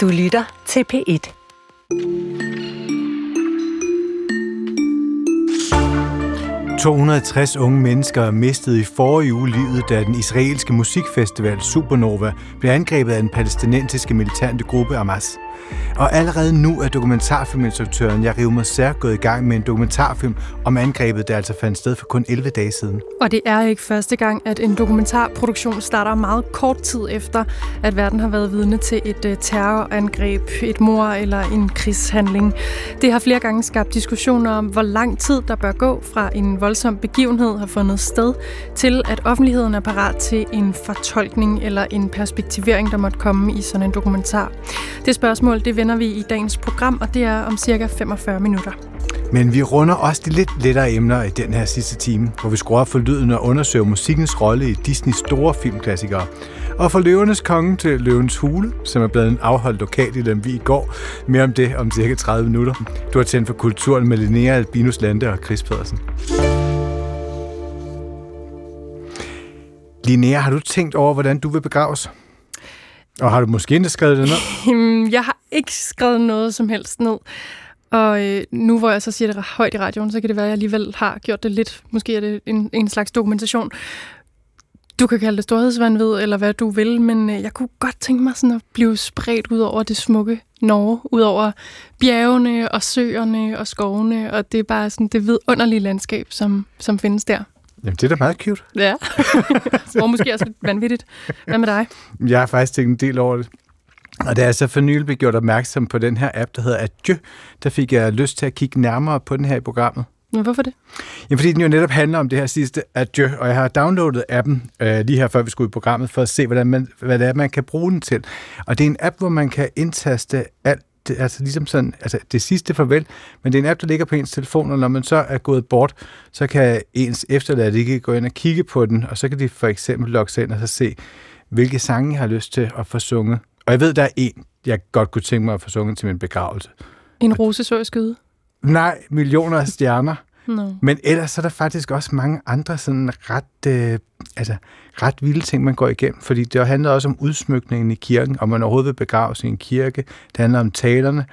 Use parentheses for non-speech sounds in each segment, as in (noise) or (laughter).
Du lytter til P1. – 260 unge mennesker mistede i forrige uge livet, da den israelske musikfestival Supernova blev angrebet af den palæstinensiske militante gruppe Hamas. Og allerede nu er dokumentarfilminstruktøren Yariv Moser gået i gang med en dokumentarfilm om angrebet, der altså fandt sted for kun 11 dage siden. Og det er ikke første gang, at en dokumentarproduktion starter meget kort tid efter, at verden har været vidne til et øh, terrorangreb, et mor eller en krigshandling. Det har flere gange skabt diskussioner om, hvor lang tid der bør gå fra en voldsom begivenhed har fundet sted, til at offentligheden er parat til en fortolkning eller en perspektivering, der måtte komme i sådan en dokumentar. Det spørgsmål det vender vi i dagens program, og det er om cirka 45 minutter. Men vi runder også de lidt lettere emner i den her sidste time, hvor vi skruer for lyden og undersøger musikkens rolle i Disneys store filmklassikere. Og fra Løvenes Konge til Løvens Hule, som er blevet en afholdt lokalt i Lemvi vi i går. Mere om det om cirka 30 minutter. Du har tændt for kulturen med Linnea Albinus Lande og Chris Pedersen. Linnea, har du tænkt over, hvordan du vil begraves? Og har du måske ikke skrevet det ned? (laughs) Øhm, jeg har ikke skrevet noget som helst ned. Og øh, nu hvor jeg så siger det højt i radioen, så kan det være, at jeg alligevel har gjort det lidt. Måske er det en, en slags dokumentation. Du kan kalde det storhedsvandvid, eller hvad du vil, men øh, jeg kunne godt tænke mig sådan at blive spredt ud over det smukke Norge, ud over bjergene og søerne og skovene, og det er bare sådan det vidunderlige landskab, som, som findes der. Jamen, det er da meget cute. Ja, (laughs) og måske også lidt vanvittigt. Hvad med dig? Jeg har faktisk tænkt en del over det. Og da jeg så for nylig blev gjort opmærksom på den her app, der hedder Adieu, der fik jeg lyst til at kigge nærmere på den her i programmet. Men hvorfor det? Jamen, fordi den jo netop handler om det her sidste Adieu, og jeg har downloadet appen øh, lige her, før vi skulle i programmet, for at se, hvordan man, hvad det er, man kan bruge den til. Og det er en app, hvor man kan indtaste alt det, altså ligesom sådan, altså det sidste farvel, men det er en app, der ligger på ens telefon, og når man så er gået bort, så kan ens efterladte ikke gå ind og kigge på den, og så kan de for eksempel logge sig ind og så se, hvilke sange jeg har lyst til at få sunget. Og jeg ved, der er en, jeg godt kunne tænke mig at få sunget til min begravelse. En rose så skyde? Nej, millioner af stjerner. No. Men ellers er der faktisk også mange andre sådan ret, øh, altså, ret vilde ting, man går igennem. Fordi det handler også om udsmykningen i kirken, om man overhovedet vil begraves i en kirke. Det handler om talerne.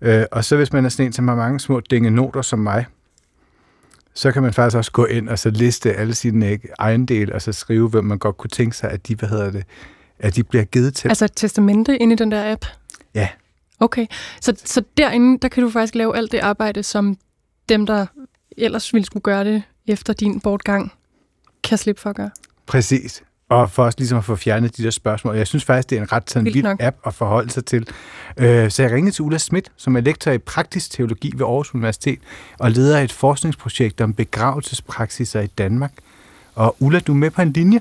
Øh, og så hvis man er sådan en, som har mange små noter som mig, så kan man faktisk også gå ind og så liste alle sine ejendele, og så skrive, hvem man godt kunne tænke sig, at de, hvad hedder det, at de bliver givet til. Altså et testamente inde i den der app? Ja. Okay, så, så derinde, der kan du faktisk lave alt det arbejde, som dem, der ellers ville skulle gøre det efter din bortgang, kan slippe for at gøre. Præcis. Og for os ligesom at få fjernet de der spørgsmål. Jeg synes faktisk, det er en ret sådan vild app at forholde sig til. Øh, så jeg ringede til Ulla Schmidt, som er lektor i praktisk teologi ved Aarhus Universitet, og leder et forskningsprojekt om begravelsespraksiser i Danmark. Og Ulla, du er med på en linje?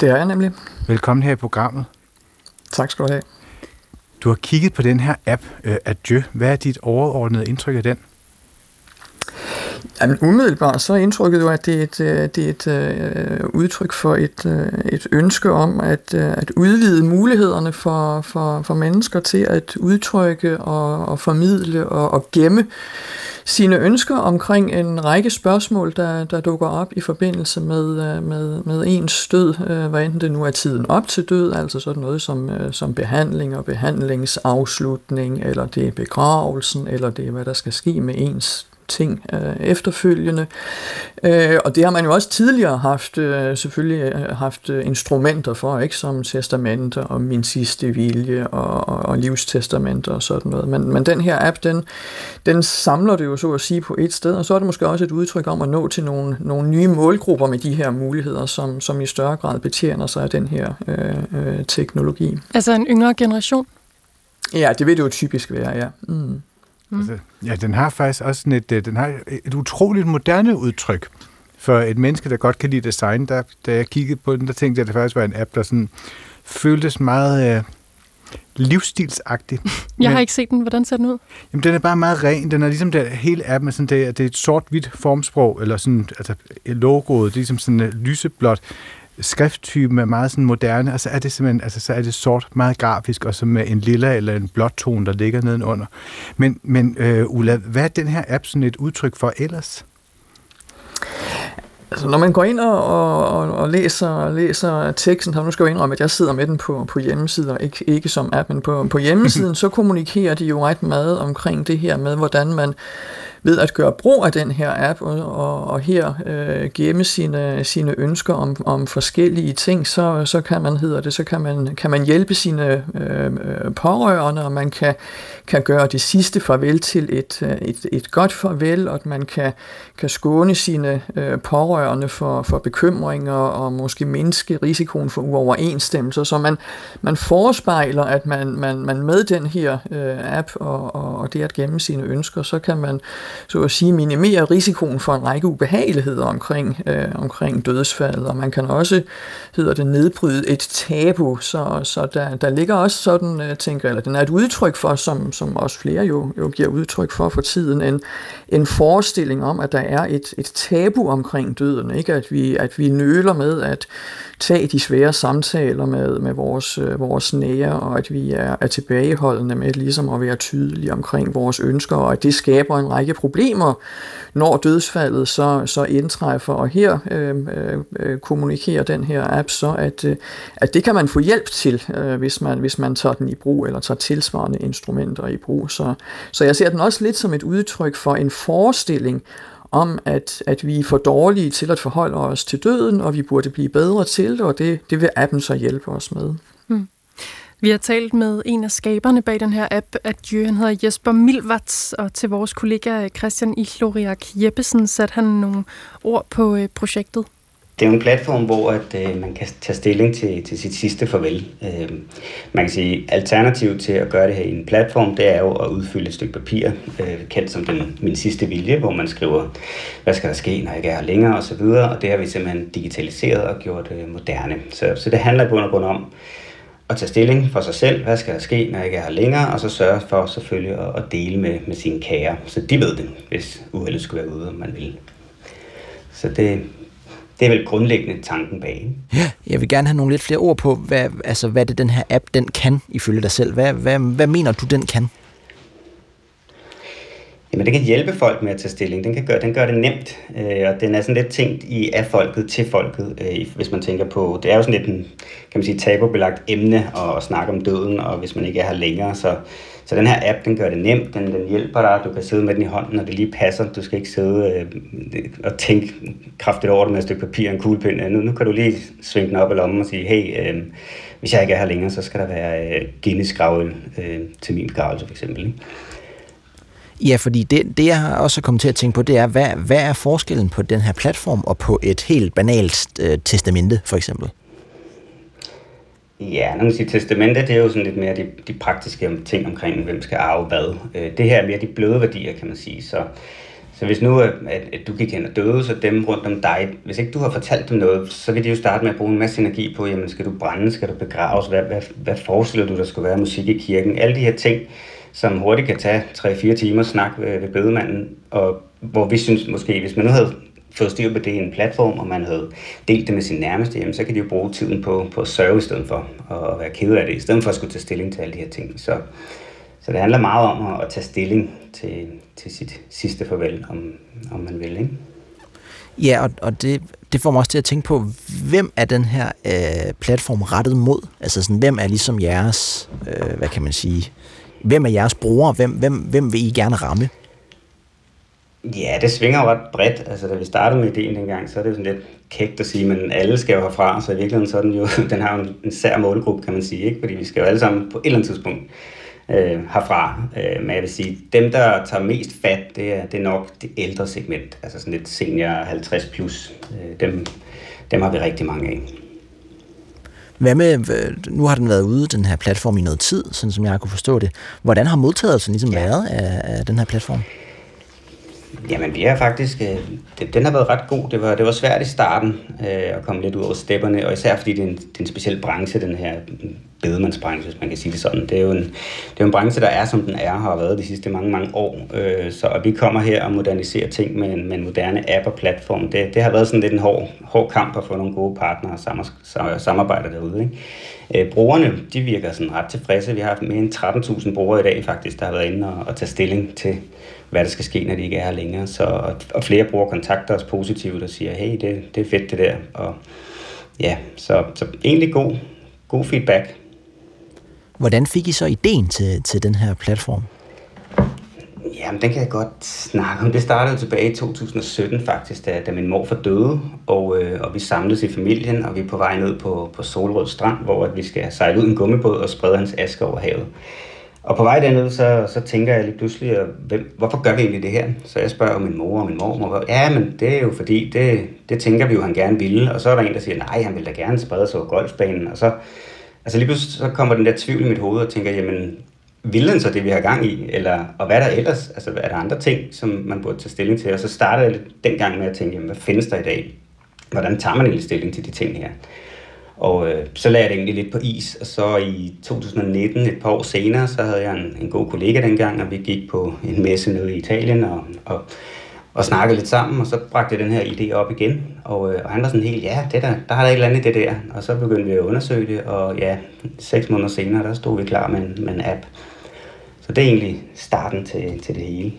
Det er jeg nemlig. Velkommen her i programmet. Tak skal du have. Du har kigget på den her app, uh, Adieu. Hvad er dit overordnede indtryk af den? Jamen, umiddelbart så er indtrykket jo, at det er et, øh, det er et øh, udtryk for et, øh, et ønske om at, øh, at udvide mulighederne for, for, for mennesker til at udtrykke og, og formidle og, og gemme sine ønsker omkring en række spørgsmål, der, der dukker op i forbindelse med, øh, med, med ens død, øh, hvad enten det nu er tiden op til død, altså sådan noget som, som behandling og behandlingsafslutning, eller det er begravelsen, eller det er, hvad der skal ske med ens ting øh, efterfølgende. Øh, og det har man jo også tidligere haft, øh, selvfølgelig øh, haft øh, instrumenter for, ikke som testamenter og min sidste vilje og, og, og livstestamenter og sådan noget. Men, men den her app, den, den samler det jo så at sige på et sted, og så er det måske også et udtryk om at nå til nogle, nogle nye målgrupper med de her muligheder, som, som i større grad betjener sig af den her øh, øh, teknologi. Altså en yngre generation? Ja, det vil det jo typisk være, ja. Mm. Mm. Altså, ja, den har faktisk også sådan et, øh, den har et utroligt moderne udtryk. For et menneske, der godt kan lide design, der, da jeg kiggede på den, der tænkte jeg, at det faktisk var en app, der sådan føltes meget øh, livsstilsagtig. (laughs) Jeg har ikke set den. Hvordan ser den ud? Jamen, den er bare meget ren. Den er ligesom der, hele appen, sådan, det, det er et sort-hvidt formsprog, eller sådan, altså logoet, det er ligesom sådan uh, lyseblåt skrifttypen er meget sådan moderne, og så er det simpelthen, altså så er det sort, meget grafisk, og så med en lilla eller en blåt tone, der ligger nedenunder. Men, men øh, Ulla, hvad er den her app sådan et udtryk for ellers? Altså, når man går ind og, og, og læser, læser teksten, så nu skal jeg indrømme, at jeg sidder med den på, på hjemmesiden, ikke, ikke som app, men på, på hjemmesiden, (laughs) så kommunikerer de jo ret meget omkring det her med, hvordan man ved at gøre brug af den her app og, og, og her øh, gemme sine, sine ønsker om, om forskellige ting, så, så kan man hedder det, så kan man, kan man hjælpe sine øh, pårørende, og man kan, kan gøre det sidste farvel til et, øh, et, et godt farvel, og at man kan, kan skåne sine øh, pårørende for, for bekymringer og måske mindske risikoen for uoverensstemmelser, så man, man forespejler, at man, man, man med den her øh, app og, og, og det at gemme sine ønsker, så kan man så at sige, minimere risikoen for en række ubehageligheder omkring, øh, omkring dødsfaldet, og man kan også, hedder det, nedbryde et tabu, så, så der, der ligger også sådan, øh, tænker eller den er et udtryk for, som, som også flere jo, jo giver udtryk for for tiden, en, en forestilling om, at der er et, et tabu omkring døden, ikke? At, vi, at vi nøler med at tage de svære samtaler med, med vores, øh, vores nære, og at vi er, er tilbageholdende med ligesom at være tydelige omkring vores ønsker, og at det skaber en række problemer, når dødsfaldet så, så indtræffer. Og her øh, øh, kommunikerer den her app så, at, øh, at det kan man få hjælp til, øh, hvis, man, hvis man tager den i brug, eller tager tilsvarende instrumenter i brug. Så, så jeg ser den også lidt som et udtryk for en forestilling om, at, at vi er for dårlige til at forholde os til døden, og vi burde blive bedre til det, og det, det vil appen så hjælpe os med. Mm. Vi har talt med en af skaberne bag den her app, at han hedder Jesper Milvats, og til vores kollega Christian Ihloriak Jeppesen satte han nogle ord på øh, projektet. Det er jo en platform, hvor at, øh, man kan tage stilling til, til sit sidste farvel. Øh, man kan sige, alternativ til at gøre det her i en platform, det er jo at udfylde et stykke papir, øh, kendt som den, min sidste vilje, hvor man skriver, hvad skal der ske, når jeg ikke er her længere osv., og det har vi simpelthen digitaliseret og gjort øh, moderne. Så, så det handler i bund og grund om at tage stilling for sig selv, hvad skal der ske, når jeg ikke er her længere, og så sørge for selvfølgelig at, at dele med, med sine kære, så de ved det, hvis uheldet skulle være ude, om man vil. Så det, det er vel grundlæggende tanken bag. Ja, jeg vil gerne have nogle lidt flere ord på, hvad, altså, hvad det den her app den kan, ifølge dig selv. Hvad, hvad, hvad mener du, den kan? Jamen, det kan hjælpe folk med at tage stilling. Den kan gøre, den gør det nemt, øh, og den er sådan lidt tænkt i af folket til folket, øh, hvis man tænker på, det er jo sådan lidt en, kan man sige, tabubelagt emne at, at snakke om døden, og hvis man ikke er her længere, så, så den her app, den gør det nemt, den, den hjælper dig, du kan sidde med den i hånden, når det lige passer, du skal ikke sidde øh, og tænke kraftigt over det med et stykke papir og en kuglepind. Øh, nu, nu kan du lige svinge den op i lommen og sige, hey, øh, hvis jeg ikke er her længere, så skal der være øh, guinness øh, til min begravelse for eksempel. Ikke? Ja, fordi det, det jeg også kommet til at tænke på, det er, hvad, hvad er forskellen på den her platform og på et helt banalt øh, testamente, for eksempel? Ja, når man siger testamente, det er jo sådan lidt mere de, de praktiske ting omkring, hvem skal arve hvad. Øh, det her er mere de bløde værdier, kan man sige. Så, så hvis nu, at, at du gik hen og døde, så dem rundt om dig, hvis ikke du har fortalt dem noget, så vil de jo starte med at bruge en masse energi på, jamen skal du brænde, skal du begraves, hvad, hvad, hvad forestiller du, der skal være musik i kirken? Alle de her ting, som hurtigt kan tage 3-4 timer snak ved, ved bedemanden, og hvor vi synes måske, hvis man nu havde fået styr på det i en platform, og man havde delt det med sin nærmeste, jamen, så kan de jo bruge tiden på, på at sørge i stedet for, og at være ked af det, i stedet for at skulle tage stilling til alle de her ting. Så, så det handler meget om at, at tage stilling til, til sit sidste farvel, om, om man vil. Ikke? Ja, og, og det, det får mig også til at tænke på, hvem er den her øh, platform rettet mod? Altså sådan, hvem er ligesom jeres, øh, hvad kan man sige, Hvem er jeres brugere? Hvem, hvem, hvem vil I gerne ramme? Ja, det svinger ret bredt. Altså, da vi startede med ideen dengang, så er det jo sådan lidt kægt at sige, men alle skal jo herfra, så i virkeligheden så er den jo, (laughs) den har jo en, en sær målgruppe, kan man sige, ikke? fordi vi skal jo alle sammen på et eller andet tidspunkt øh, herfra. Øh, men jeg vil sige, dem, der tager mest fat, det er, det er nok det ældre segment, altså sådan lidt senior 50 plus. Øh, dem, dem har vi rigtig mange af. Hvad med, nu har den været ude, den her platform, i noget tid, sådan som jeg kunne forstå det. Hvordan har modtagelsen ligesom ja. været af, af den her platform? Jamen, vi har faktisk... Øh, den har været ret god. Det var, det var svært i starten øh, at komme lidt ud over stepperne, og især fordi det er, en, det er en speciel branche, den her bedemandsbranche, hvis man kan sige det sådan. Det er jo en, det er en branche, der er, som den er, har været de sidste mange, mange år. Øh, så at vi kommer her og moderniserer ting med en, med en moderne app og platform, det, det har været sådan lidt en hård, hård kamp at få nogle gode partnere og samarbejder derude. Ikke? Øh, brugerne, de virker sådan ret tilfredse. Vi har haft mere end 13.000 brugere i dag faktisk, der har været inde og, og tage stilling til, hvad der skal ske, når de ikke er her længere. Så, og, og flere brugere kontakter os positivt og siger, hey, det, det er fedt det der. Og ja, så, så egentlig god, god feedback. Hvordan fik I så ideen til, til den her platform? Jamen, den kan jeg godt snakke om. Det startede tilbage i 2017 faktisk, da, da min mor for døde, og, øh, og vi samledes i familien, og vi er på vej ned på, på Solrød Strand, hvor at vi skal sejle ud en gummibåd og sprede hans aske over havet. Og på vej derned, så, så tænker jeg lige pludselig, hvem, hvorfor gør vi egentlig det her? Så jeg spørger min mor og min mormor, ja, men det er jo fordi, det, det tænker vi jo, han gerne ville. Og så er der en, der siger, nej, han vil da gerne sprede sig over golfbanen. Og så, altså lige pludselig så kommer den der tvivl i mit hoved og tænker, jamen, vil han så det, vi har gang i? Eller, og hvad er der ellers? Altså, er der andre ting, som man burde tage stilling til? Og så startede jeg lidt dengang med at tænke, jamen, hvad findes der i dag? Hvordan tager man egentlig stilling til de ting her? Og øh, så lagde jeg det egentlig lidt på is, og så i 2019, et par år senere, så havde jeg en, en god kollega dengang, og vi gik på en messe nede i Italien og, og, og snakkede lidt sammen, og så bragte jeg den her idé op igen, og, øh, og han var sådan helt, ja, det der, der har der et eller andet i det der, og så begyndte vi at undersøge det, og ja, seks måneder senere, der stod vi klar med en, med en app. Så det er egentlig starten til, til det hele.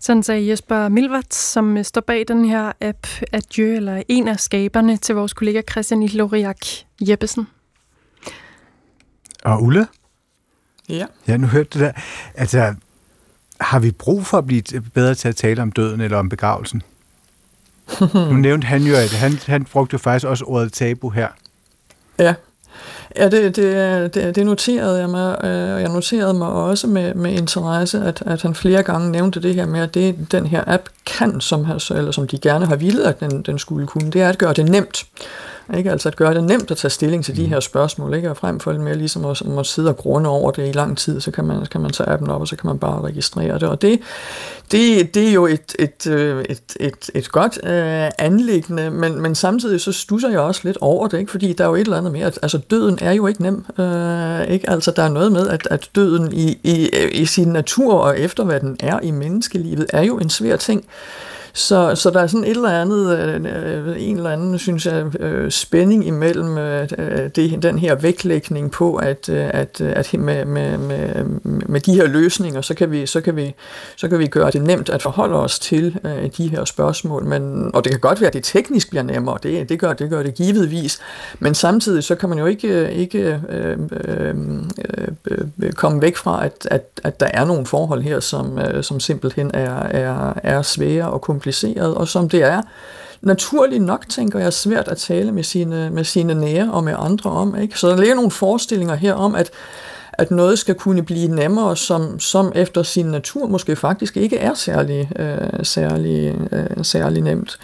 Sådan sagde Jesper Milvart, som står bag den her app Adieu, eller en af skaberne til vores kollega Christian Iloriak Jeppesen. Og Ulle? Ja. Ja, nu hørte du der. Altså, har vi brug for at blive bedre til at tale om døden eller om begravelsen? (laughs) nu nævnte han jo, at han, han brugte jo faktisk også ordet tabu her. Ja, Ja, det, det, det, det noterede jeg mig, øh, og jeg noterede mig også med, med interesse, at, at han flere gange nævnte det her med, at det den her app kan, som, eller som de gerne har ville, at den, den skulle kunne, det er at gøre det nemt. Ikke? Altså at gøre det nemt at tage stilling til de mm. her spørgsmål, ikke? og frem for mere ligesom at, at sidde og grunde over det i lang tid, så kan man, kan man tage appen op, og så kan man bare registrere det. Og det, det, det er jo et, et, øh, et, et, et godt øh, anlæggende, men, men samtidig så stusser jeg også lidt over det, ikke? fordi der er jo et eller andet med, at altså, døden er jo ikke nem. Øh, ikke? Altså der er noget med, at, at døden i, i, i sin natur og efter hvad den er i menneskelivet, er jo en svær ting. Så, så der er sådan et eller andet, øh, en eller anden, synes jeg, øh, spænding imellem øh, øh det, den her vægtlægning på, at, øh, at, øh, at med, med, med, med de her løsninger, så kan, vi, så, kan vi, så kan vi gøre det nemt at forholde os til de her spørgsmål. Men, og det kan godt være, at det teknisk bliver nemmere, det, det, gør, det gør det givetvis, men samtidig så kan man jo ikke, ikke øh, øh, Øh, øh, komme væk fra, at, at, at der er nogle forhold her, som, øh, som simpelthen er, er, er svære og kompliceret, og som det er naturligt nok, tænker jeg, svært at tale med sine, med sine nære og med andre om. Ikke? Så der ligger nogle forestillinger her om, at, at noget skal kunne blive nemmere, som, som efter sin natur måske faktisk ikke er særlig, øh, særlig, øh, særlig nemt.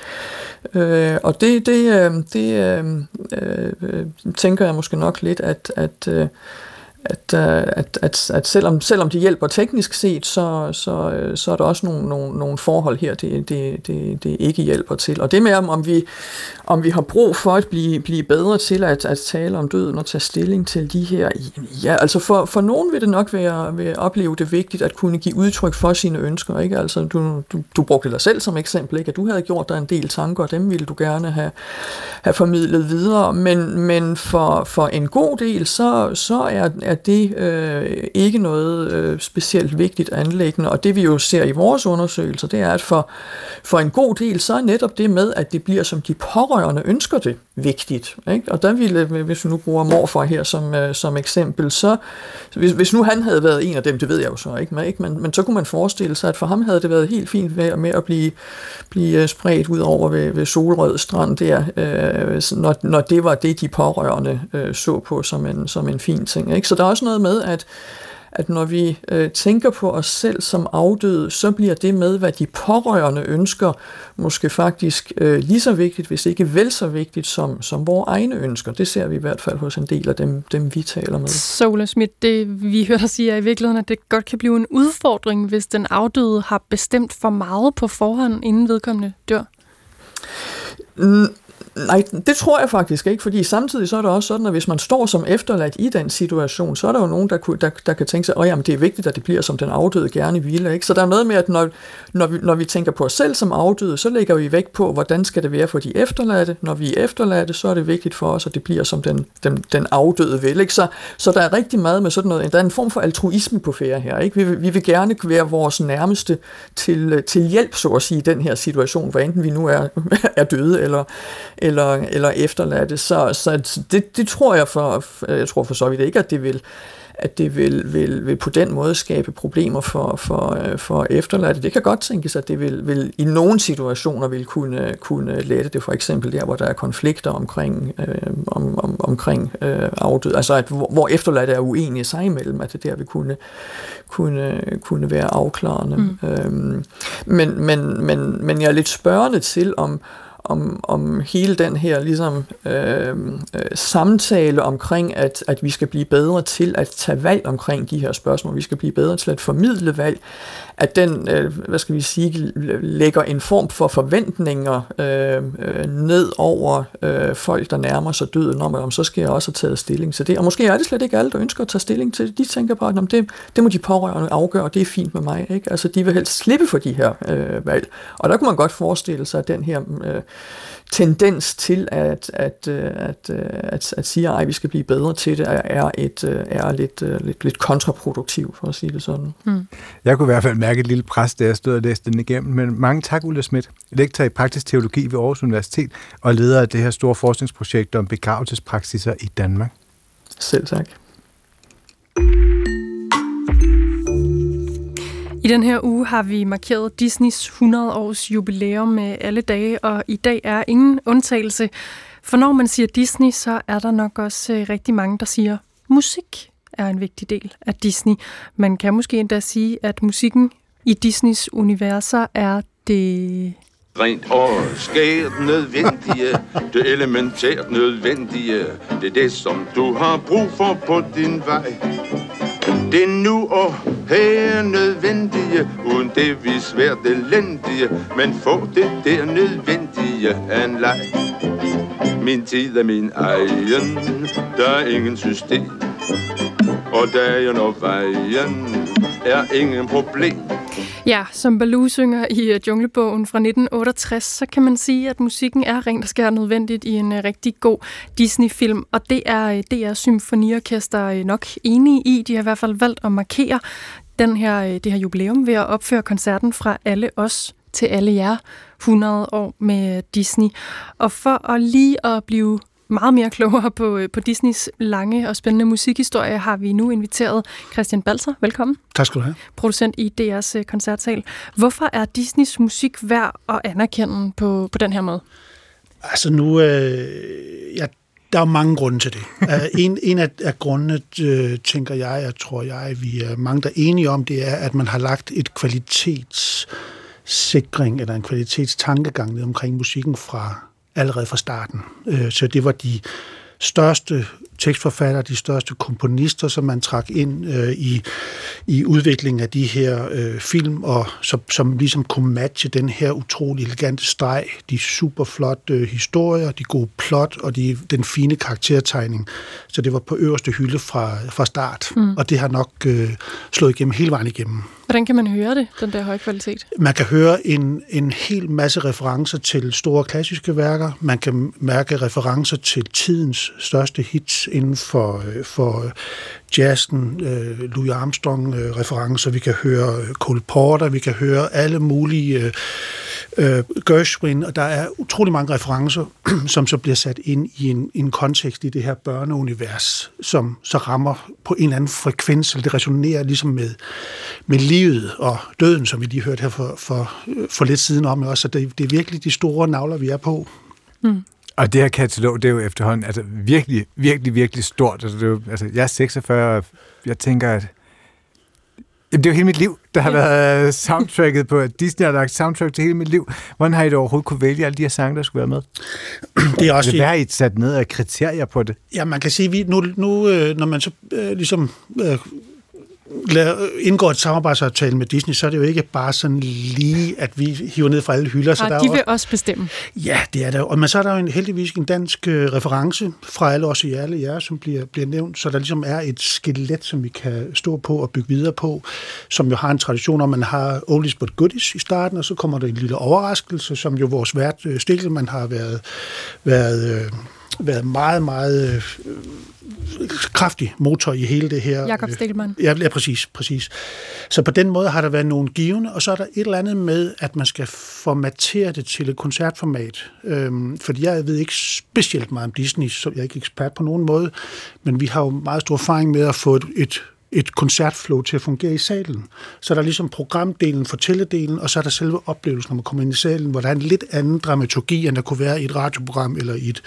Øh, og det, det, øh, det øh, øh, tænker jeg måske nok lidt, at, at øh, at, øh, at, at, at selvom, selvom de hjælper teknisk set, så, så, øh, så er der også nogle, nogle, nogle forhold her, det, det, det, det ikke hjælper til. Og det med, om vi, om vi har brug for at blive, blive bedre til at, at tale om døden og tage stilling til de her, ja, altså for, for nogen vil det nok være, vil opleve det vigtigt at kunne give udtryk for sine ønsker, ikke? Altså du, du, du brugte dig selv som eksempel, ikke? At du havde gjort dig en del tanker, og dem ville du gerne have, have formidlet videre, men, men for, for en god del, så, så er, er det øh, ikke noget øh, specielt vigtigt anlæggende, og det vi jo ser i vores undersøgelser, det er, at for, for en god del, så er netop det med, at det bliver som de pårørende ønsker det, vigtigt. Ikke? Og der ville, øh, hvis vi nu bruger morfar her som, øh, som eksempel, så hvis, hvis nu han havde været en af dem, det ved jeg jo så ikke, men, ikke? Men, men så kunne man forestille sig, at for ham havde det været helt fint med, med at blive, blive øh, spredt ud over ved, ved Solrød Strand der, øh, når, når det var det, de pårørende øh, så på som en, som en fin ting. Ikke? Så der er også noget med, at at når vi øh, tænker på os selv som afdøde, så bliver det med, hvad de pårørende ønsker, måske faktisk øh, lige så vigtigt, hvis ikke vel så vigtigt, som, som vores egne ønsker. Det ser vi i hvert fald hos en del af dem, dem vi taler med. Sola Schmidt, det vi hører dig sige er i virkeligheden, at det godt kan blive en udfordring, hvis den afdøde har bestemt for meget på forhånd, inden vedkommende dør. Mm Nej, det tror jeg faktisk ikke, fordi samtidig så er det også sådan, at hvis man står som efterladt i den situation, så er der jo nogen, der, kunne, der, der kan tænke sig, at det er vigtigt, at det bliver som den afdøde gerne ville. Ikke? Så der er noget med, at når, når, vi, når vi tænker på os selv som afdøde, så lægger vi vægt på, hvordan skal det være for de efterladte. Når vi er efterladte, så er det vigtigt for os, at det bliver som den, den, den afdøde vil. Ikke? Så, så der er rigtig meget med sådan noget. Der er en form for altruisme på færre her. Ikke? Vi, vi vil gerne være vores nærmeste til, til hjælp, så at sige, i den her situation, hvor enten vi nu er, er døde eller, eller, eller efterladte. Så, så det, det tror jeg for, jeg tror for så vidt ikke, at det vil at det vil, vil, vil på den måde skabe problemer for, for, for efterladte. Det kan godt tænkes, at det vil, vil i nogle situationer vil kunne, kunne lette det, for eksempel der, hvor der er konflikter omkring, øh, om, om, omkring øh, afdød, altså at, hvor, hvor efterladte er uenige sig imellem, at det der vil kunne, kunne, kunne være afklarende. Mm. Øhm, men, men, men, men jeg er lidt spørgende til, om, om, om hele den her ligesom, øh, øh, samtale omkring, at, at vi skal blive bedre til at tage valg omkring de her spørgsmål, vi skal blive bedre til at formidle valg, at den, øh, hvad skal vi sige, lægger en form for forventninger øh, øh, ned over øh, folk, der nærmer sig døden, om, om så skal jeg også have taget stilling til det. Og måske er det slet ikke alle, der ønsker at tage stilling til det. De tænker bare, at det, det må de pårørende afgøre, og det er fint med mig. Ikke? Altså, de vil helst slippe for de her øh, valg. Og der kunne man godt forestille sig, at den her øh, tendens til at, at, øh, at, øh, at, at sige, at vi skal blive bedre til det, er, et, øh, er lidt, lidt, lidt kontraproduktiv, for at sige det sådan. Mm. Jeg kunne i hvert fald mærke et lille pres, da jeg stod og læste den igennem, men mange tak, Ulla Schmidt, lektor i praktisk teologi ved Aarhus Universitet og leder af det her store forskningsprojekt om begravelsespraksiser i Danmark. Selv tak. I den her uge har vi markeret Disneys 100 års jubilæum med alle dage, og i dag er ingen undtagelse. For når man siger Disney, så er der nok også øh, rigtig mange, der siger, musik er en vigtig del af Disney. Man kan måske endda sige, at musikken i Disneys universer er det rent og skært nødvendige, det elementært nødvendige, det er det, som du har brug for på din vej. Det nu og her nødvendige, uden det vi svært elendige, men få det der nødvendige af en leg. Min tid er min egen, der er ingen system, og dagen og vejen er ingen problem. Ja, som Baloo synger i øh, Junglebogen fra 1968, så kan man sige, at musikken er rent og skær nødvendigt i en øh, rigtig god Disney-film, og det er øh, DR Symfoniorkester nok enige i. De har i hvert fald valgt at markere den her, det her jubilæum ved at opføre koncerten fra alle os til alle jer 100 år med Disney. Og for at lige at blive meget mere klogere på, øh, på Disneys lange og spændende musikhistorie, har vi nu inviteret Christian Balser. Velkommen. Tak skal du have. Producent i DR's øh, koncertsal. Hvorfor er Disneys musik værd at anerkende på, på den her måde? Altså nu, øh, ja, der er mange grunde til det. uh, (laughs) en, en af, af grundene, øh, tænker jeg, jeg tror jeg, vi er mange, der er enige om, det er, at man har lagt et kvalitetssikring eller en kvalitetstankegang ned omkring musikken fra allerede fra starten. Øh, så det var de største tekstforfattere, de største komponister, som man trak ind øh, i, i udviklingen af de her øh, film, og som, som ligesom kunne matche den her utrolig elegante streg, de super flotte øh, historier, de gode plot og de, den fine karaktertegning. Så det var på øverste hylde fra, fra start, mm. og det har nok øh, slået igennem hele vejen igennem. Hvordan kan man høre det, den der høje kvalitet? Man kan høre en, en hel masse referencer til store klassiske værker. Man kan mærke referencer til tidens største hits inden for, øh, for jazzen, øh, Louis Armstrong-referencer. Øh, vi kan høre Cole Porter, vi kan høre alle mulige øh, Gershwin, og der er utrolig mange referencer, (clears throat) som så bliver sat ind i en, en kontekst i det her børneunivers, som så rammer på en eller anden frekvens, eller det resonerer ligesom med, med livet og døden, som vi lige hørte her for, for, for lidt siden om også, så det, det er virkelig de store navler, vi er på. Mm. Og det her katalog, det er jo efterhånden altså, virkelig, virkelig, virkelig stort. Altså, det er jo, altså, jeg er 46, og jeg tænker, at Jamen, det er jo hele mit liv, der har ja. været soundtracket på. Disney har lagt soundtrack til hele mit liv. Hvordan har I det overhovedet kunne vælge alle de her sange, der skulle være med? Det er også... Hvad har I sat ned af kriterier på det? Ja, man kan sige, at nu, nu øh, når man så øh, ligesom øh, indgår et samarbejdsaftale med Disney, så er det jo ikke bare sådan lige, at vi hiver ned fra alle hylder. Så ja, der de vil også, også bestemme. Ja, det er der. Og, men så er der jo en, heldigvis en dansk øh, reference fra alle os i alle jer, som bliver, bliver nævnt, så der ligesom er et skelet, som vi kan stå på og bygge videre på, som jo har en tradition om, man har oldies but goodies i starten, og så kommer der en lille overraskelse, som jo vores vært øh, Stikkelman har været, været øh, været meget, meget øh, kraftig motor i hele det her. Jakob Stikkelmann. Ja, ja, præcis, præcis. Så på den måde har der været nogle givende, og så er der et eller andet med, at man skal formatere det til et koncertformat. Øhm, fordi jeg ved ikke specielt meget om Disney, så jeg er ikke ekspert på nogen måde, men vi har jo meget stor erfaring med at få et, et et koncertflow til at fungere i salen. Så der er ligesom programdelen, fortælledelen, og så er der selve oplevelsen, når man kommer ind i salen, hvor der er en lidt anden dramaturgi, end der kunne være i et radioprogram, eller i, et,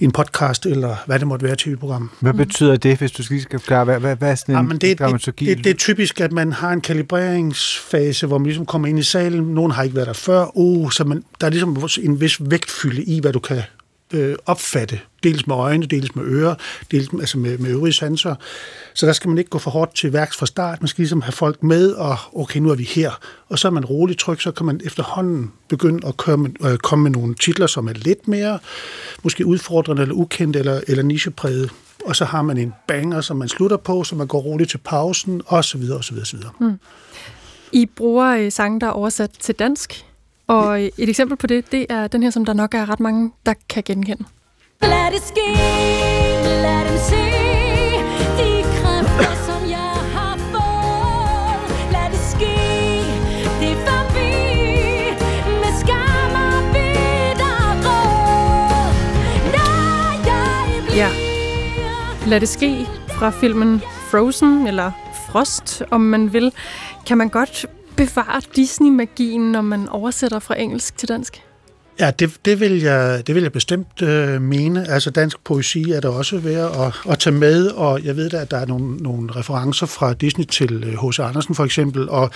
en podcast, eller hvad det måtte være tv-program. Hvad betyder det, hvis du skal forklare, hvad, hvad, hvad er sådan en Jamen, det, dramaturgi? Det, det, det er typisk, at man har en kalibreringsfase, hvor man ligesom kommer ind i salen. Nogen har ikke været der før. Uh, så man, der er ligesom en vis vægtfylde i, hvad du kan øh, opfatte, dels med øjne, dels med ører, dels med, altså med, med øvrige sanser. Så der skal man ikke gå for hårdt til værks fra start. Man skal ligesom have folk med, og okay, nu er vi her. Og så er man roligt tryg, så kan man efterhånden begynde at komme, øh, komme med nogle titler, som er lidt mere måske udfordrende, eller ukendte, eller, eller nichepræget. Og så har man en banger, som man slutter på, så man går roligt til pausen, osv. osv., osv. Mm. I bruger øh, sange, der er oversat til dansk. Og øh, et eksempel på det, det er den her, som der nok er ret mange, der kan genkende. Lad det ske, lad dem se de kræfter, som jeg har fået. Lad det ske, det er forbi med skam og bitter råd. Når jeg bliver... Ja. Lad det ske fra filmen Frozen, eller Frost, om man vil. Kan man godt bevare Disney-magien, når man oversætter fra engelsk til dansk? Ja, det, det, vil jeg, det vil jeg bestemt øh, mene. Altså dansk poesi er der også værd at, at tage med, og jeg ved da, at der er nogle, nogle referencer fra Disney til øh, H.C. Andersen for eksempel, og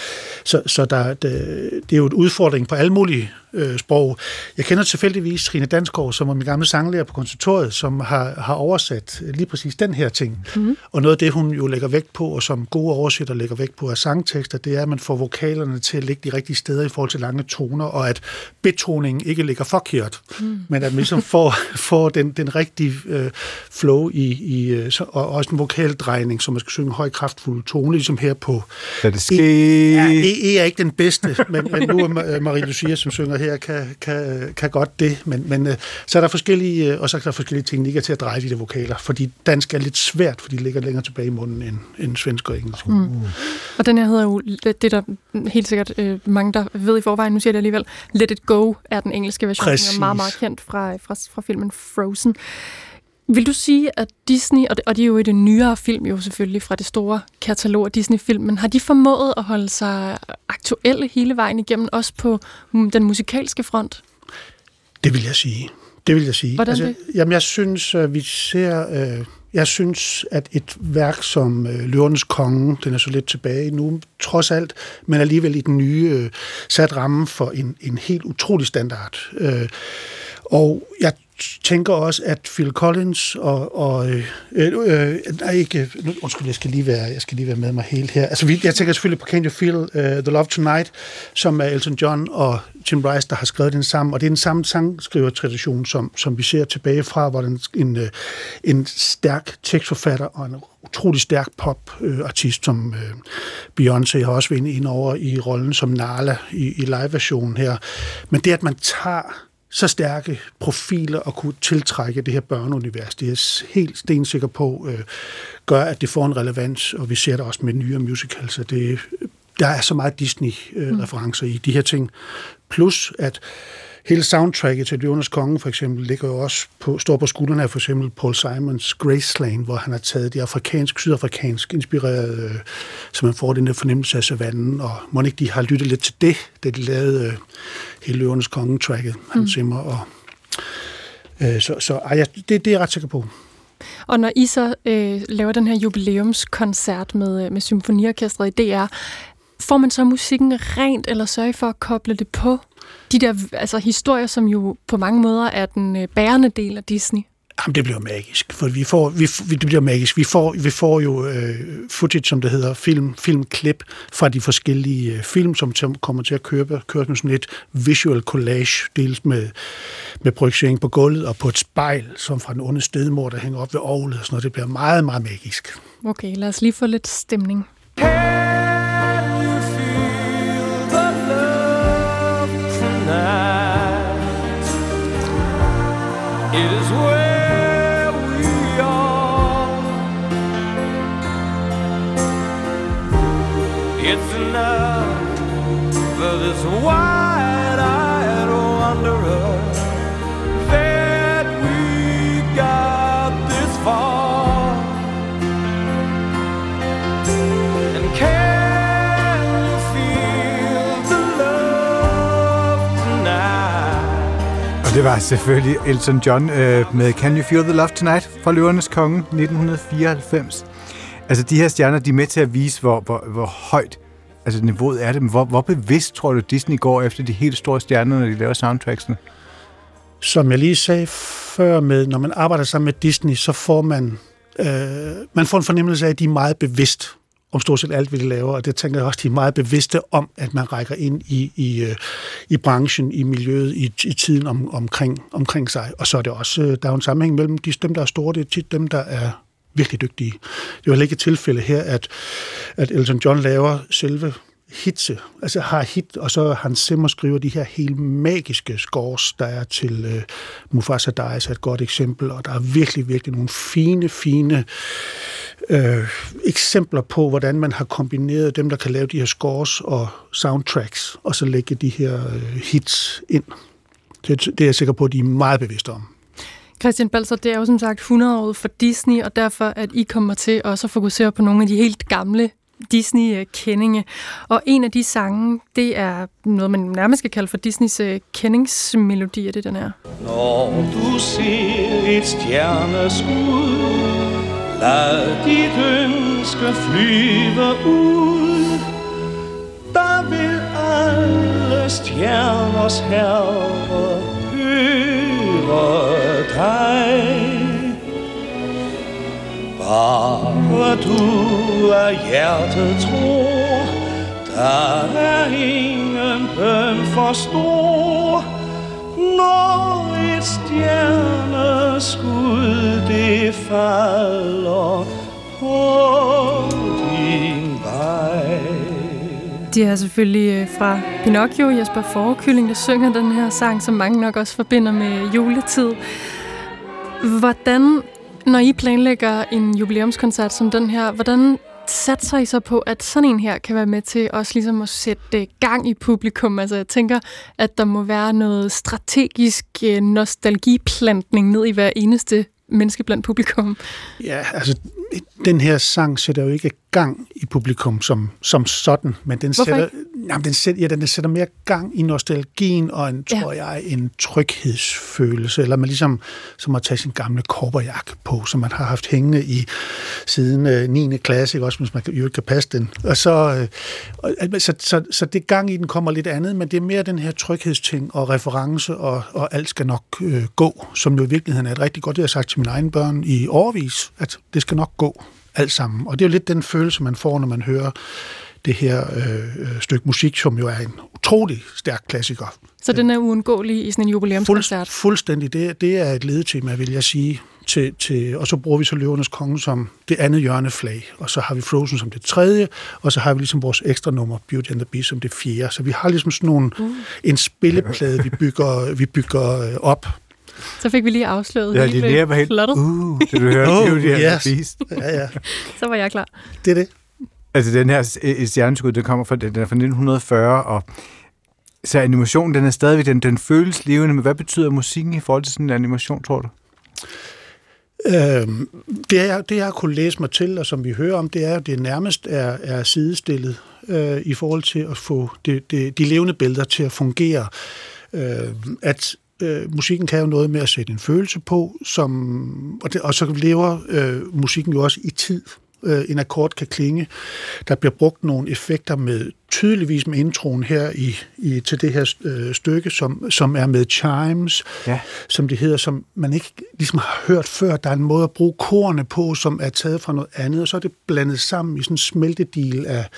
så, så der, det, øh, det er jo en udfordring på alle mulige øh, sprog. Jeg kender tilfældigvis Trine Dansgaard, som var min gamle sanglærer på konservatoriet, som har, har oversat lige præcis den her ting. Mm. Og noget af det, hun jo lægger vægt på, og som gode oversætter lægger vægt på af sangtekster, det er, at man får vokalerne til at ligge de rigtige steder i forhold til lange toner, og at betoningen ikke ligger forkert, mm. men at man ligesom får, (laughs) får den, den rigtige øh, flow i, i øh, så, og også en vokaldrejning, så man skal synge høj kraftfuld tone, ligesom her på... Lad det ske! E, ja, e, e er ikke den bedste, men, men nu er Marie Lucia, som synger her, kan, kan, kan godt det, men, men øh, så er der forskellige, øh, og så er der forskellige teknikker til at dreje de der vokaler, fordi dansk er lidt svært, fordi det ligger længere tilbage i munden end, end svensk og engelsk. Mm. Mm. Og den her hedder jo, det er der helt sikkert øh, mange, der ved i forvejen, nu siger jeg det alligevel, Let It Go er den engelske version, Præcis. som er meget, meget kendt fra, fra, fra filmen Frozen. Vil du sige, at Disney, og det, og det er jo i det nyere film jo selvfølgelig fra det store katalog af Disney-film, men har de formået at holde sig aktuelle hele vejen igennem, også på den musikalske front? Det vil jeg sige. Det vil jeg sige. Hvordan altså, det? Jamen, jeg synes, vi ser... Øh, jeg synes, at et værk som øh, Løvernes Konge, den er så lidt tilbage nu, trods alt, men alligevel i den nye, øh, sat ramme for en, en helt utrolig standard. Øh, og jeg tænker også, at Phil Collins og... og øh, øh, øh, nej, ikke... Nu, undskyld, jeg skal, lige være, jeg skal lige være med mig helt her. Altså, vi, jeg tænker selvfølgelig på Can You Feel uh, The Love Tonight, som er Elton John og Tim Rice, der har skrevet den sammen. Og det er den samme sangskrivertradition, som, som vi ser tilbage fra, hvor den, en, øh, en stærk tekstforfatter og en utrolig stærk popartist som øh, Beyoncé har også været ind over i rollen som Nala i, i live-versionen her. Men det, at man tager så stærke profiler og kunne tiltrække det her børneunivers. Det er helt stensikker på, øh, gør, at det får en relevans, og vi ser det også med nyere musicals. Det, der er så meget Disney-referencer øh, i de her ting. Plus, at hele soundtracket til Løvernes Konge for eksempel ligger jo også på, står på skuldrene af for eksempel Paul Simons Graceland, hvor han har taget de afrikansk, sydafrikansk inspirerede, øh, så man får den der fornemmelse af savannen, og må ikke de har lyttet lidt til det, da de lavede øh, hele Løvernes Konge-tracket, han mm. simmer, og øh, så, så ej, ja, det, det er jeg ret sikker på. Og når I så øh, laver den her jubilæumskoncert med, øh, med symfoniorkestret i DR, får man så musikken rent, eller sørger for at koble det på de der altså, historier, som jo på mange måder er den øh, bærende del af Disney? Jamen, det bliver magisk, for vi får, vi, det bliver magisk. Vi får, vi får jo øh, footage, som det hedder, film, filmklip fra de forskellige øh, film, som til, kommer til at køre, køre sådan et visual collage, dels med, med projicering på gulvet og på et spejl, som fra den onde stedmor, der hænger op ved ovlet og sådan noget. Det bliver meget, meget magisk. Okay, lad os lige få lidt stemning. It det var selvfølgelig Elton John øh, med Can You Feel the Love Tonight fra Løvernes Konge 1994. Altså de her stjerner, de er med til at vise, hvor, hvor, hvor højt altså niveauet er det. Men hvor, hvor bevidst tror du, Disney går efter de helt store stjerner, når de laver soundtracksene? Som jeg lige sagde før med, når man arbejder sammen med Disney, så får man, øh, man får en fornemmelse af, at de er meget bevidst om stort set alt, hvad de laver, og det tænker jeg også, de er meget bevidste om, at man rækker ind i, i, øh, i branchen, i miljøet, i, i tiden om, omkring, omkring sig. Og så er det også, øh, der er jo en sammenhæng mellem de, dem, der er store, det er tit dem, der er virkelig dygtige. Det er jo heller ikke et tilfælde her, at, at Elton John laver selve hitse, altså har hit, og så Hans Zimmer skriver de her helt magiske scores, der er til øh, Mufasa Dice er et godt eksempel, og der er virkelig, virkelig nogle fine, fine øh, eksempler på, hvordan man har kombineret dem, der kan lave de her scores og soundtracks, og så lægge de her øh, hits ind. Det, det er jeg sikker på, at de er meget bevidste om. Christian Balser, det er jo som sagt 100 år for Disney, og derfor at I kommer til også at fokusere på nogle af de helt gamle Disney-kendinge. Og en af de sange, det er noget, man nærmest skal kalde for Disneys øh, kendingsmelodi, er det den her. Når du ser et stjerneskud, lad dit ønske flyve ud. Der vil alle stjerners herre høre dig. Bare du af hjertet tro, der er ingen bøn for stor. Når et stjerneskud det falder på din vej. Det er selvfølgelig øh, fra Pinocchio, Jesper Forkylling, der synger den her sang, som mange nok også forbinder med juletid. Hvordan når I planlægger en jubilæumskoncert som den her, hvordan satser I så på, at sådan en her kan være med til også ligesom at sætte øh, gang i publikum? Altså jeg tænker, at der må være noget strategisk øh, nostalgiplantning ned i hver eneste menneske blandt publikum. Ja, altså den her sang sætter jo ikke gang i publikum som, som sådan, men den Hvorfor sætter, jamen, den, sætter, ja, den sætter mere gang i nostalgien og en, Ja. tror jeg, en tryghedsfølelse, eller man ligesom som at tage sin gamle korperjakke på, som man har haft hængende i siden øh, 9. klasse, ikke? også hvis man kan- jo ikke kan passe den. Og så, øh, og, så, så, så det gang i den kommer lidt andet, men det er mere den her tryghedsting og reference, og, og alt skal nok øh, gå, som jo i virkeligheden er et rigtig godt, det har jeg sagt til mine egne børn i overvis, at det skal nok gå alt sammen. Og det er jo lidt den følelse, man får, når man hører det her øh, øh, stykke musik, som jo er en utrolig stærk klassiker. Så den er uundgåelig i sådan en jubilæumskoncert. Fuld, fuldstændig. Det, det er et ledetema, vil jeg sige. Til, til, og så bruger vi så Løvernes Konge som det andet hjørneflag, og så har vi Frozen som det tredje, og så har vi ligesom vores ekstra nummer, Beauty and the Beast, som det fjerde. Så vi har ligesom sådan nogle, Uh. en spilleplade, vi bygger, vi bygger øh, op. Så fik vi lige afsløret Ja, hele var helt, plottet. uh, det du hørte, (laughs) Oh, and the yes. Ja, ja. (laughs) Så var jeg klar. Det er det. Altså den her et stjerneskud, den kommer fra, den er fra 1940, og så animationen, den er stadigvæk, den, den føles levende, men hvad betyder musikken i forhold til sådan en animation, tror du? Øhm, det, jeg, det, jeg har kunnet læse mig til, og som vi hører om, det er, at det nærmest er, er sidestillet øh, i forhold til at få det, det, de levende billeder til at fungere. Øh, at øh, musikken kan jo noget med at sætte en følelse på, som, og, det, og så lever øh, musikken jo også i tid. øh, en akkord kan klinge. Der bliver brugt nogle effekter med tydeligvis med introen her i, i til det her øh, stykke, som, som er med chimes, Ja. som det hedder, som man ikke ligesom har hørt før. Der er en måde at bruge korne på, som er taget fra noget andet, og så er det blandet sammen i sådan en smeltedil af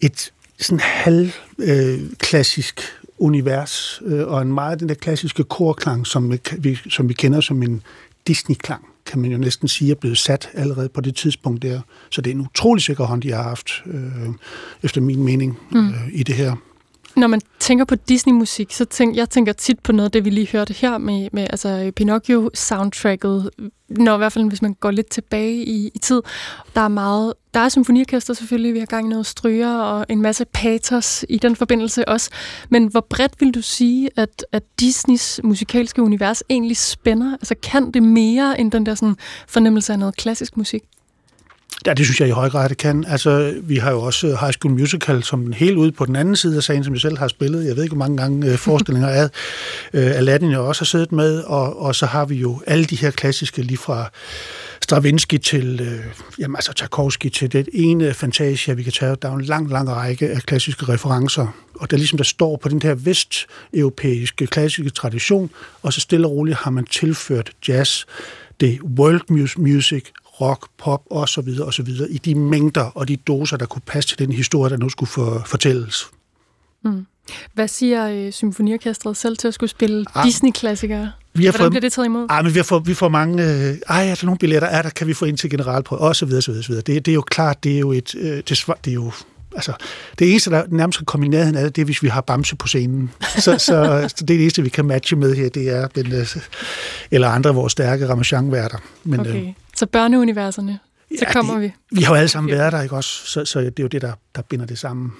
et sådan halv øh, klassisk univers, øh, og en meget den der klassiske korklang, som vi, som vi kender som en Disney-klang, kan man jo næsten sige, er blevet sat allerede på det tidspunkt der. Så det er en utrolig sikker hånd, de har haft, øh, efter min mening, øh, i det her. Når man tænker på Disney-musik, så tænker jeg tænker tit på noget af det, vi lige hørte her med, med altså Pinocchio-soundtracket. Når i hvert fald, hvis man går lidt tilbage i, i tid. Der er meget, der er symfoniorkester selvfølgelig, vi har gang i noget stryger og en masse patos i den forbindelse også. Men hvor bredt vil du sige, at, at Disneys musikalske univers egentlig spænder? Altså kan det mere end den der sådan, fornemmelse af noget klassisk musik? Ja, det synes jeg i høj grad, det kan. Altså, vi har jo også øh, High School Musical som den helt ude på den anden side af sagen, som jeg selv har spillet. Jeg ved ikke, hvor mange gange øh, forestillinger af øh, Aladdin, jeg også har siddet med. Og, og så har vi jo alle de her klassiske, lige fra Stravinsky til, øh, jamen altså Tchaikovsky til det ene Fantasia, vi kan tage. Der er en lang, lang række af klassiske referencer. Og der ligesom der står på den her vesteuropæiske klassiske tradition, og så stille og roligt har man tilført jazz, det world music, rock, pop og så videre og så videre i de mængder og de doser, der kunne passe til den historie, der nu skulle for, fortælles. Hvad siger øh, symfoniorkestret selv til at skulle spille Ah, Disney-klassikere? Vi har Hvordan fået, bliver det taget imod? ej, men vi, har fået, vi får mange... Øh, ej, er der nogle billetter? Er der, kan vi få ind til generalprøve? Og så videre, så videre, så videre. Det, det er jo klart, det er jo et... Øh, det, det er jo Altså, det eneste, der nærmest kan komme i nærheden af det, det er, hvis vi har Bamse på scenen. (laughs) Så, så, så det er det eneste, vi kan matche med her, det er den, øh, eller andre af vores stærke Ramachan-værter. Men øh, Okay, så børneuniverserne, så Ja, kommer det- vi. vi har jo alle sammen været der, ikke også? Så, så det er jo det, der, der binder det sammen.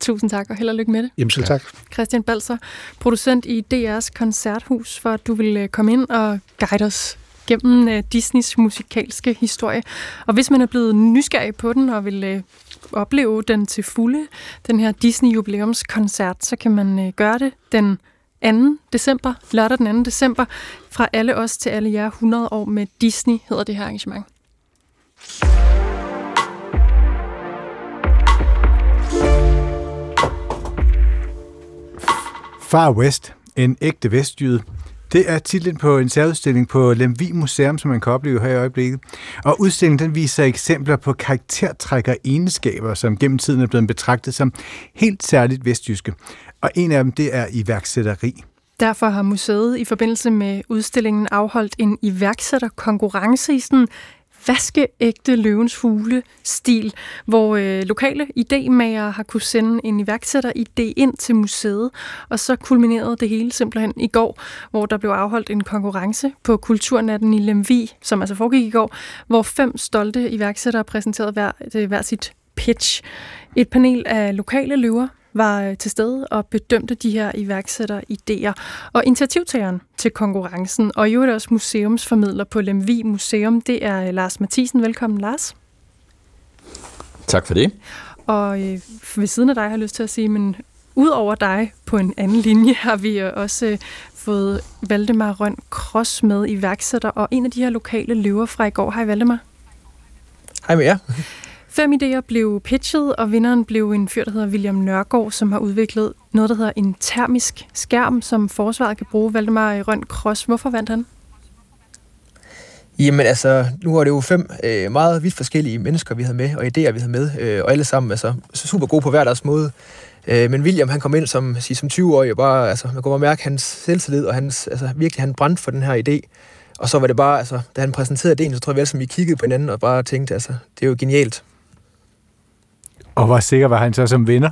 Tusind tak, og held og lykke med det. Jamen selv tak. Christian Balser, producent i DR's Koncerthus, for at du vil øh, komme ind og guide os gennem øh, Disneys musikalske historie. Og hvis man er blevet nysgerrig på den og vil øh, opleve den til fulde, den her Disney jubilæumskoncert, så kan man gøre det den 2. december, lørdag den 2. december, fra alle os til alle jer 100 år med Disney, hedder det her arrangement. Far West, en ægte vestjyde. Det er titlen på en særudstilling på Lemvig Museum, som man kan opleve her i øjeblikket. Og udstillingen den viser eksempler på karaktertræk og egenskaber, som gennem tiden er blevet betragtet som helt særligt vestjyske. Og en af dem, det er iværksætteri. Derfor har museet i forbindelse med udstillingen afholdt en iværksætterkonkurrence i sådan vaskeægte løvens hule-stil, hvor øh, lokale idémager har kunne sende en iværksætter-idé ind til museet, og så kulminerede det hele simpelthen i går, hvor der blev afholdt en konkurrence på Kulturnatten i Lemvi, som altså foregik i går, hvor fem stolte iværksættere præsenterede hver, øh, hver sit pitch. Et panel af lokale løver var øh, til stede og bedømte de her iværksætteridéer. Og initiativtageren til konkurrencen, og i øvrigt også museumsformidler på Lemvig Museum, det er øh, Lars Mathisen. Velkommen, Lars. Tak for det. Og øh, ved siden af dig har jeg lyst til at sige, men ud over dig på en anden linje, har vi øh, også øh, fået Valdemar Røn Cross med iværksætter, og en af de her lokale løver fra i går. Hej Valdemar. Hej med jer. Fem idéer blev pitchet, og vinderen blev en fyr, der hedder William Nørgaard, som har udviklet noget, der hedder en termisk skærm, som forsvaret kan bruge. Valdemar Røn Kross, hvorfor vandt han? Jamen altså, nu var det jo fem øh, meget vidt forskellige mennesker, vi havde med, og idéer, vi havde med, øh, og alle sammen altså, super gode på hver deres måde. Øh, men William, han kom ind som, sig, som 20-årig, og bare, altså, man kunne bare mærke hans selvtillid, og hans, altså, virkelig, han brændte for den her idé. Og så var det bare, altså, da han præsenterede idéen, så tror jeg, vi alle sammen vi kiggede på hinanden og bare tænkte, altså, det er jo genialt. Og hvor sikker var han så som vinder?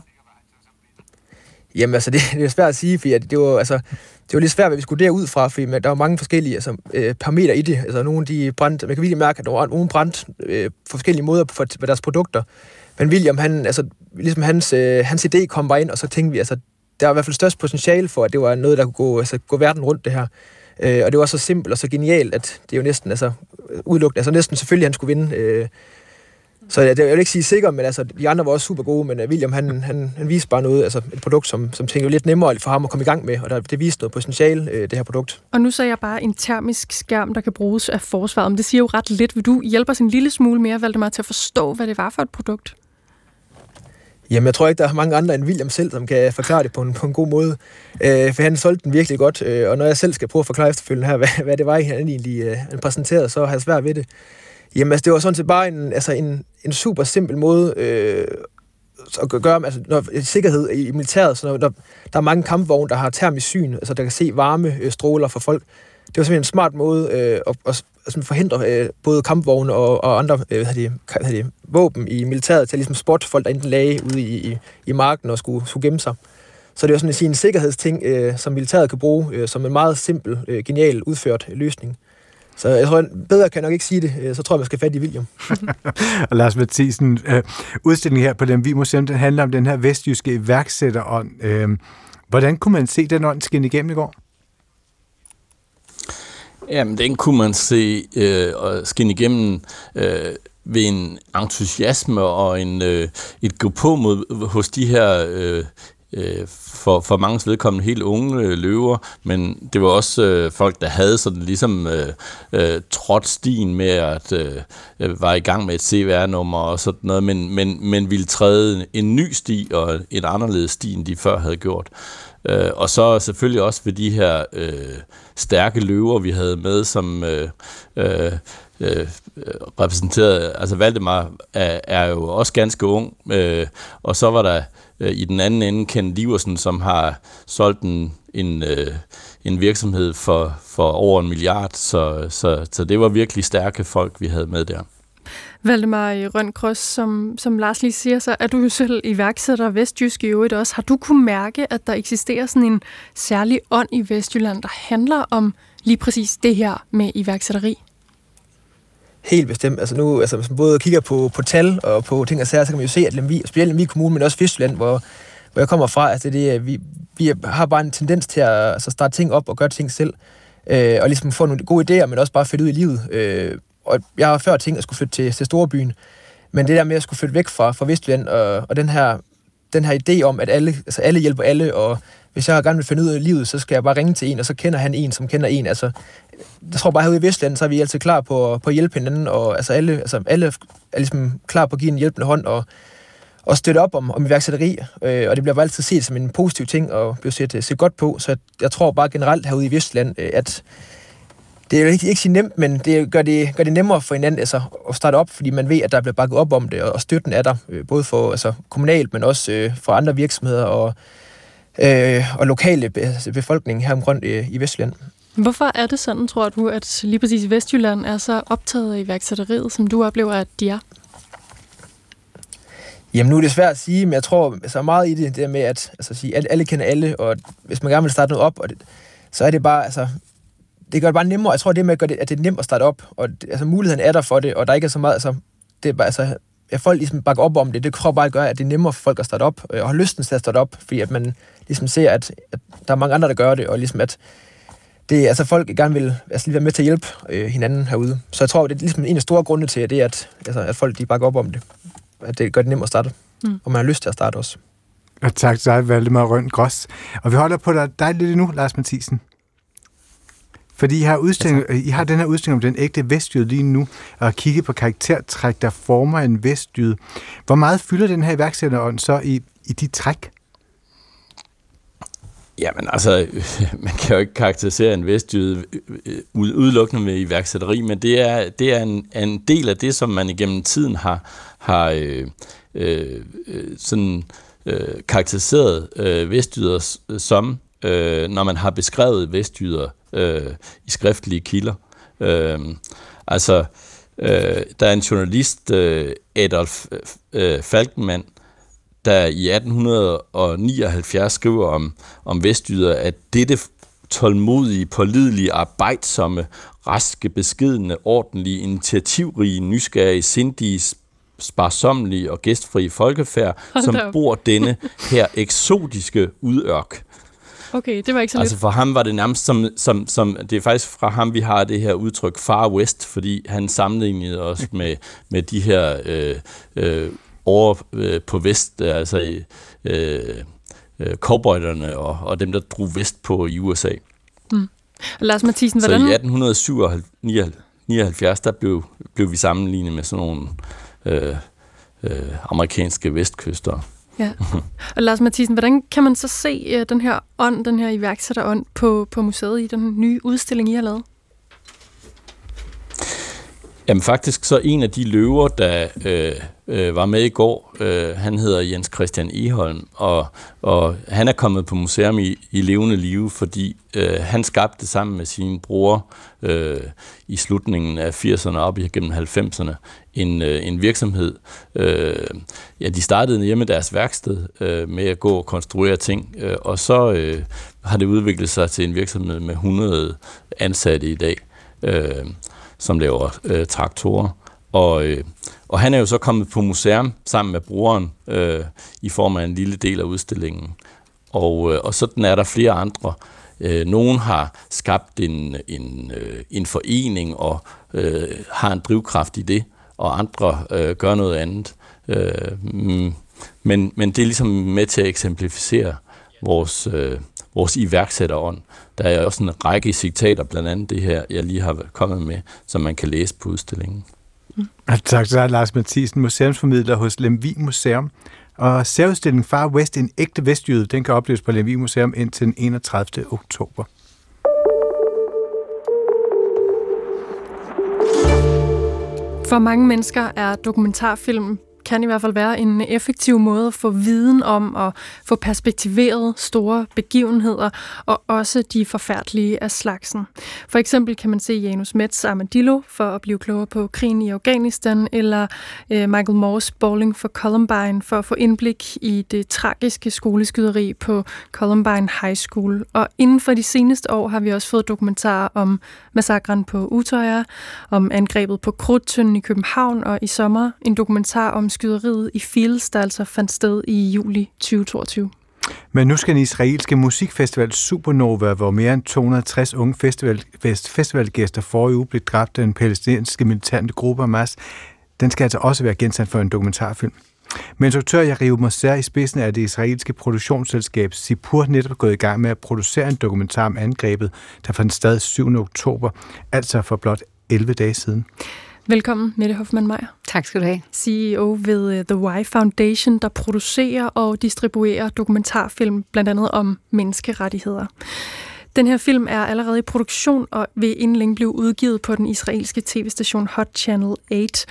Jamen altså, det, (laughs) det er svært at sige, for det var, altså, det var lidt svært, hvad vi skulle derud fra, fordi der var mange forskellige altså, øh, parametre i det. Altså, nogle de brændte, man kan virkelig mærke, at der var nogle brændt øh, forskellige måder for, for deres produkter. Men William, han, altså, ligesom hans, øh, hans idé kom bare ind, og så tænkte vi, altså, der var i hvert fald størst potentiale for, at det var noget, der kunne gå, altså, gå verden rundt, det her. Øh, og det var så simpelt og så genialt, at det er jo næsten, altså, udelukkende, altså næsten selvfølgelig, han skulle vinde. Øh, så jeg, jeg vil ikke sige sikker, men altså, de andre var også super gode, men uh, William, han, han, han viste bare noget, altså et produkt, som, som tænker lidt nemmere for ham at komme i gang med, og der, det viste noget potentiale, uh, det her produkt. Og nu sagde jeg bare en termisk skærm, der kan bruges af forsvaret, men det siger jo ret lidt. Vil du hjælpe os en lille smule mere, Valdemar, til at forstå, hvad det var for et produkt? Jamen, jeg tror ikke, der er mange andre end William selv, som kan forklare det på en, på en god måde. Øh, for han solgte den virkelig godt, øh, og når jeg selv skal prøve at forklare efterfølgende her, (laughs) hvad, hvad det var, han egentlig øh, han præsenterede, så har jeg svært ved det. Jamen, altså, det var sådan set bare en, altså, en, en super simpel måde øh, at gøre, altså, når, øh, sikkerhed i militæret, så når, der, der er mange kampvogne, der har termisk syn, altså der kan se varme øh, stråler fra folk. Det var simpelthen en smart måde øh, at, at, at forhindre øh, både kampvogne og, og andre øh, hvad det, hvad det, våben i militæret til at ligesom spotte folk, der enten lagde ude i, i, i marken og skulle, skulle gemme sig. Så det er sådan at sige en sikkerhedsting, øh, som militæret kan bruge øh, som en meget simpel, øh, genial udført løsning. Så jeg tror, bedre kan jeg nok ikke sige det. Øh, så tror jeg, man skal fat i William. (laughs) og Lars Mathisen, øh, udstillingen her på den Vi Museum, den handler om den her vestjyske iværksætterånd. Øh, hvordan kunne man se den ånd skinne igennem i går? Jamen, den kunne man se øh, og skinne igennem øh, ved en entusiasme og en, øh, et gå på mod, hos de her øh, øh, for, for mange vedkommende helt unge øh, løver, men det var også øh, folk, der havde sådan ligesom øh, øh, trådt stien med at øh, øh var i gang med et CVR-nummer og sådan noget, men, men, men ville træde en ny sti og en anderledes sti, end de før havde gjort. Øh, og så selvfølgelig også ved de her øh, stærke løver, vi havde med, som øh, øh, øh, repræsenterede, altså Valdemar er, er jo også ganske ung, øh, og så var der øh, i den anden ende Ken Liversen, som har solgt en, en, øh, en virksomhed for, for over en milliard, så, så, så det var virkelig stærke folk, vi havde med der. Valdemar Rønkross, som, som Lars lige siger, så er du jo selv iværksætter Vestjysk i øvrigt også. Har du kunne mærke, at der eksisterer sådan en særlig ånd i Vestjylland, der handler om lige præcis det her med iværksætteri? Helt bestemt. Altså nu, altså, hvis man både kigger på, på tal og på ting og sager, så kan man jo se, at Lemvi, specielt Lemvi Kommune, men også Vestjylland, hvor, hvor jeg kommer fra, altså det, vi, vi har bare en tendens til at altså, starte ting op og gøre ting selv. Øh, og ligesom få nogle gode idéer, men også bare flytte ud i livet. Øh, og jeg har før tænkt at skulle flytte til, til Storebyen, men det der med at skulle flytte væk fra, fra Vestjylland, og, og den her den her idé om, at alle, altså alle hjælper alle, og hvis jeg gerne vil finde ud af livet, så skal jeg bare ringe til en, og så kender han en, som kender en. Altså, jeg tror bare, herude i Vestland, så er vi altid klar på, på at hjælpe hinanden, og altså alle, altså alle er ligesom klar på at give en hjælpende hånd, og, og støtte op om, om iværksætteri, øh, og det bliver bare altid set som en positiv ting, og bliver set, øh, set godt på, så jeg tror bare generelt herude i Vestland, øh, at det er jo ikke, ikke så nemt, men det gør, det gør det nemmere for hinanden altså, at starte op, fordi man ved, at der bliver bakket op om det, og støtten er der, øh, både for altså, kommunalt, men også øh, for andre virksomheder og, øh, og lokale befolkning her omkring øh, i Vestland. Hvorfor er det sådan, tror du, at lige præcis Vestjylland er så optaget af iværksætteriet, som du oplever, at de er? Jamen nu er det svært at sige, men jeg tror så meget i det, det der med, at altså, sige, alle, alle kender alle, og hvis man gerne vil starte noget op, og det, så er det bare, altså, det gør det bare nemmere. Jeg tror, det med at, gøre det, at det er nemt at starte op, og det, altså, muligheden er der for det, og der ikke er så meget, altså, det er bare, altså, at folk ligesom bakker op om det, det tror bare gøre, at det er nemmere for folk at starte op, og har lysten til at starte op, fordi at man ligesom ser, at, at der er mange andre, der gør det, og ligesom at det, altså folk gerne vil altså, lige være med til at hjælpe øh, hinanden herude. Så jeg tror, det er ligesom en af store grunde til, det er, at, altså, at folk de bakker op om det. At det gør det nemmere at starte, mm. og man har lyst til at starte også. Og tak til dig, Valdemar Røn Grås. Og vi holder på dig, dig lidt nu, Lars Mathisen. Fordi I har, udstilling, I har den her udstilling om den ægte vestjyd lige nu, og kigge på karaktertræk, der former en vestjyd. Hvor meget fylder den her iværksætterånd så i, i de træk? Jamen altså, (laughs) man kan jo ikke karakterisere en vestjyde øh, øh, udelukkende med iværksætteri, men det er, det er en, en del af det, som man igennem tiden har, har øh, øh, øh sådan, øh, karakteriseret øh, vestjyder som, øh, når man har beskrevet vestjyder øh, i skriftlige kilder. Øh, altså, øh, der er en journalist, øh, Adolf øh, Falkenmann, der i 1879 skriver om, om vestjyder, at dette tålmodige, pålidelige, arbejdsomme, raske, beskedende, ordentlige, initiativrige, nysgerrige, sindige, sparsommelige og gæstfri folkefærd, som bor denne her eksotiske udørk. Okay, det var ikke så Altså for ham var det nærmest som, som, som, det er faktisk fra ham, vi har det her udtryk Far West, fordi han sammenlignede os (laughs) med, med de her øh, øh, over øh, på vest, altså øh, øh, cowboyderne og, og dem, der drog vest på i USA. Lars Mathisen, Så hvordan... i 1879, der blev, blev vi sammenlignet med sådan nogle øh, øh, amerikanske vestkyster. Ja. (laughs) Og Lars Mathisen, hvordan kan man så se uh, den her ånd, den her iværksætterånd på, på museet i den nye udstilling, I har lavet? Jamen faktisk så en af de løver, der øh, øh, var med i går, øh, han hedder Jens Christian Eholm, og, og han er kommet på museum i, i levende live, fordi øh, han skabte sammen med sine bror øh, i slutningen af 80'erne op igennem 90'erne en, øh, en virksomhed. Øh, ja, de startede hjemme i deres værksted øh, med at gå og konstruere ting, øh, og så øh, har det udviklet sig til en virksomhed med 100 ansatte i dag. Øh, som laver øh, traktorer. Og, øh, og han er jo så kommet på museum sammen med broren øh, i form af en lille del af udstillingen. Og, øh, og sådan er der flere andre. Øh, nogen har skabt en, en, øh, en forening og øh, har en drivkraft i det, og andre øh, gør noget andet. Øh, men, men det er ligesom med til at eksemplificere vores, øh, vores iværksætterånd. Der er også en række citater, blandt andet det her, jeg lige har kommet med, som man kan læse på udstillingen. Tak til dig, Lars Mathisen, museumsformidler hos Lemvi Museum. Og særudstillingen Far West, en ægte vestjyde, den kan opleves på Lemvi Museum indtil den 31. oktober. For mange mennesker er dokumentarfilm kan i hvert fald være en effektiv måde at få viden om og få perspektiveret store begivenheder og også de forfærdelige af slagsen. For eksempel kan man se Janus Mets Armadillo for at blive klogere på krigen i Afghanistan, eller øh, Michael Moores Bowling for Columbine for at få indblik i det tragiske skoleskyderi på Columbine High School. Og inden for de seneste år har vi også fået dokumentarer om massakren på Utøya, om angrebet på Krudtønden i København og i sommer en dokumentar om skyderiet i Fields, der altså fandt sted i juli 2022. Men nu skal den israelske musikfestival Supernova, hvor mere end 260 unge festival, fest, festivalgæster forrige uge blev dræbt af den palæstinensiske militante gruppe Hamas, den skal altså også være genstand for en dokumentarfilm. Men instruktør Yariv Moser i spidsen af det israelske produktionsselskab Sipur netop gået i gang med at producere en dokumentar om angrebet, der fandt sted 7. oktober, altså for blot 11 dage siden. Velkommen, Mette Hoffmann Meyer. Tak skal du have. CEO ved uh, The Why Foundation, der producerer og distribuerer dokumentarfilm, blandt andet om menneskerettigheder. Den her film er allerede i produktion og vil inden længe blive udgivet på den israelske tv-station Hot Channel 8.